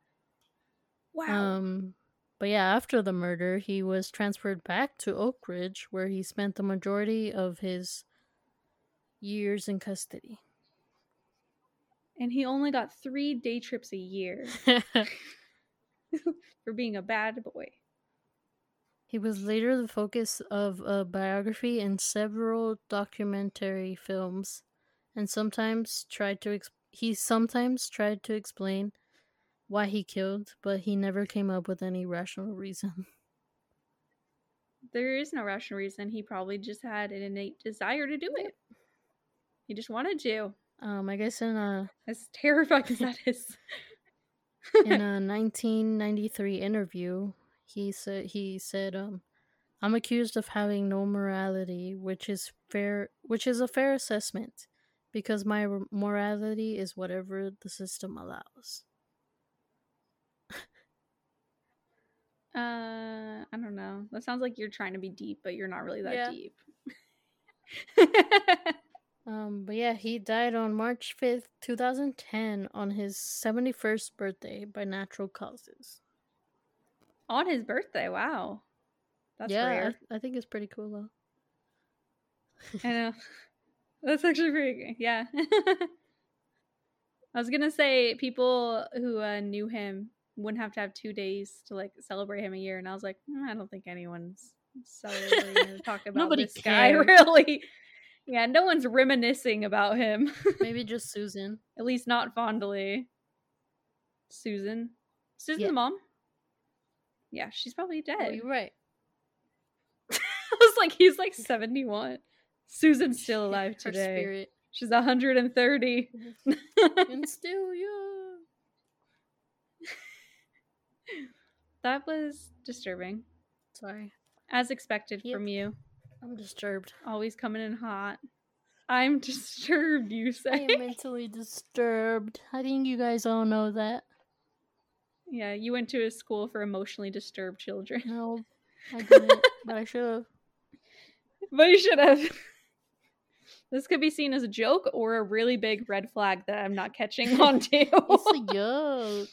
Wow. Um, but yeah, after the murder, he was transferred back to Oak Ridge, where he spent the majority of his years in custody. and he only got three day trips a year <laughs> <laughs> for being a bad boy. He was later the focus of a biography and several documentary films, and sometimes tried to ex- he sometimes tried to explain why he killed, but he never came up with any rational reason. <laughs> There is no rational reason. He probably just had an innate desire to do it. He just wanted to. Um, I guess in a As terrifying as that is. in a <laughs> 1993 interview, he said he said um I'm accused of having no morality, which is fair which is a fair assessment because my r- morality is whatever the system allows. <laughs> Uh, I don't know. That sounds like you're trying to be deep, but you're not really that Yeah. deep. <laughs> Um but yeah, he died on March 5th, 2010 on his 71st birthday by natural causes. On his birthday, wow. That's yeah, rare. I, I think it's pretty cool though. I know. <laughs> <laughs> That's actually pretty good. Yeah. <laughs> I was gonna say people who uh, knew him wouldn't have to have two days to like celebrate him a year. And I was like, "Mm, I don't think anyone's celebrating to talk about Nobody this guy really. Yeah, no one's reminiscing about him. Maybe just Susan. At least not fondly. Susan. Susan Yeah. the mom? Yeah, she's probably Oh, dead. you're right. <laughs> I was like, he's like 71. Susan's still <laughs> alive Her today. spirit. She's 130. Mm-hmm. <laughs> and still young. that was disturbing. Sorry. As expected Yep. from you. I'm disturbed. Always coming in hot. I'm disturbed, you say. I am mentally disturbed. I think you guys all know that. Yeah, you went to a school for emotionally disturbed children. No, I <laughs> didn't, but I should have. But you should have. This could be seen as a joke or a really big red flag that I'm not catching <laughs> on to. It's a joke.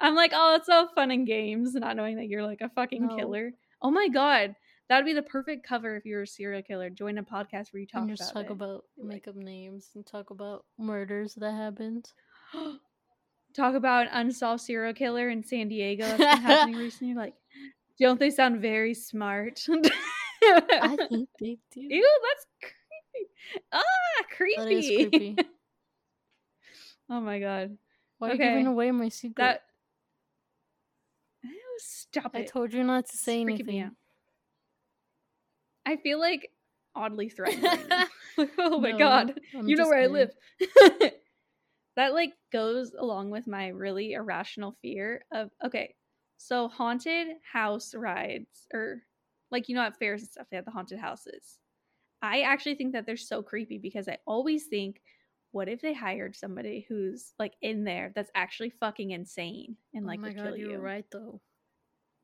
I'm like, oh, it's all fun and games, not knowing that you're like a fucking No. killer. Oh my god, that would be the perfect cover if you were a serial killer. Join a podcast where you talk And just about talk it. about Like- make up names and talk about murders that happened. <gasps> <gasps> <gasps> talk about an unsolved serial killer in San Diego that's been happening <laughs> recently. Like, don't they sound very smart? I think they <laughs> do. Ew, that's creepy. Ah, creepy. That is creepy. <laughs> oh my god. Why are you giving away my secret? That. Stop I it. told you not to It's say me anything. I feel like oddly threatened. right oh my No, god. I'm you know where kidding. I live. That like goes along with my really irrational fear of okay, so haunted house rides or like you know at fairs and stuff they have the haunted houses. I actually think that they're so creepy because I always think what if they hired somebody who's like in there that's actually fucking insane and like oh my god, kill you you? were right though.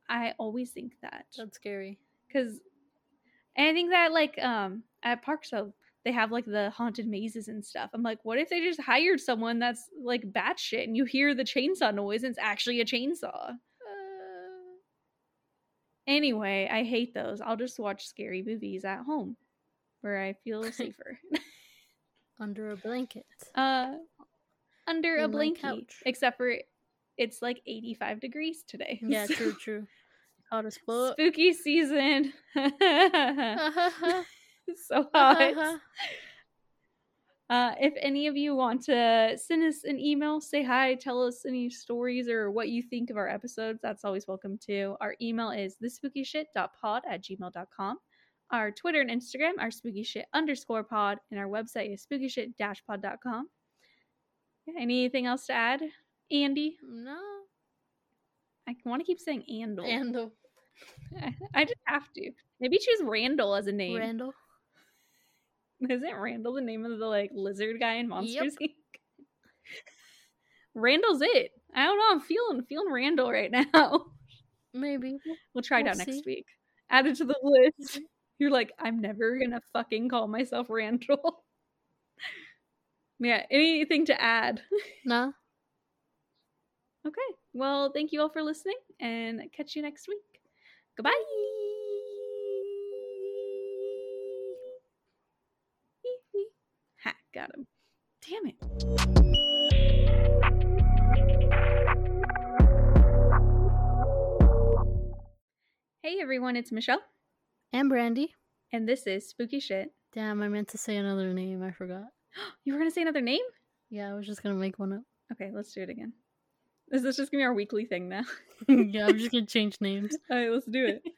I always think that That's scary. because and I think that like um at Park Slope they have like the haunted mazes and stuff. I'm like, what if they just hired someone that's like batshit and you hear the chainsaw noise and it's actually a chainsaw? Uh, Anyway, I hate those. I'll just watch scary movies at home where I feel <laughs> safer. under a blanket. <laughs> uh under a In my blanket. Except for it's like 85 degrees today. Yeah, so- true, <laughs> true. Hot as fuck. Spooky season. Uh-huh. <laughs> so hot. Uh, if any of you want to send us an email, say hi, tell us any stories or what you think of our episodes, that's always welcome too. Our email is thespookyshit.pod at gmail.com. Our Twitter and Instagram are spookyshit underscore pod, and our website is spookyshit pod.com. Yeah, anything else to add, Andy? no. I want to keep saying Andal. Randall. <laughs> I just have to. Maybe choose Randall as a name. Randall. <laughs> Isn't Randall the name of the like lizard guy in Monsters Yep. <laughs> Inc? Randall's it. I don't know. I'm feeling feeling Randall right <laughs> now. Maybe. We'll try it We'll out next week. Add it to the list. Mm-hmm. You're like, I'm never gonna fucking call myself Randall. yeah. Anything to add? Nah. Okay. Well, thank you all for listening, and catch you next week. Goodbye. Got him. Damn it. Hey everyone, it's Michelle, And Brandy. and this is Spooky Shit. Damn, I meant to say another name. I forgot. <gasps> You were gonna say another name? Yeah, I was just gonna make one up. Okay, let's do it again. Is this just gonna be our weekly thing now? <laughs> yeah, I'm just <laughs> gonna change names. All right, let's do it. <laughs>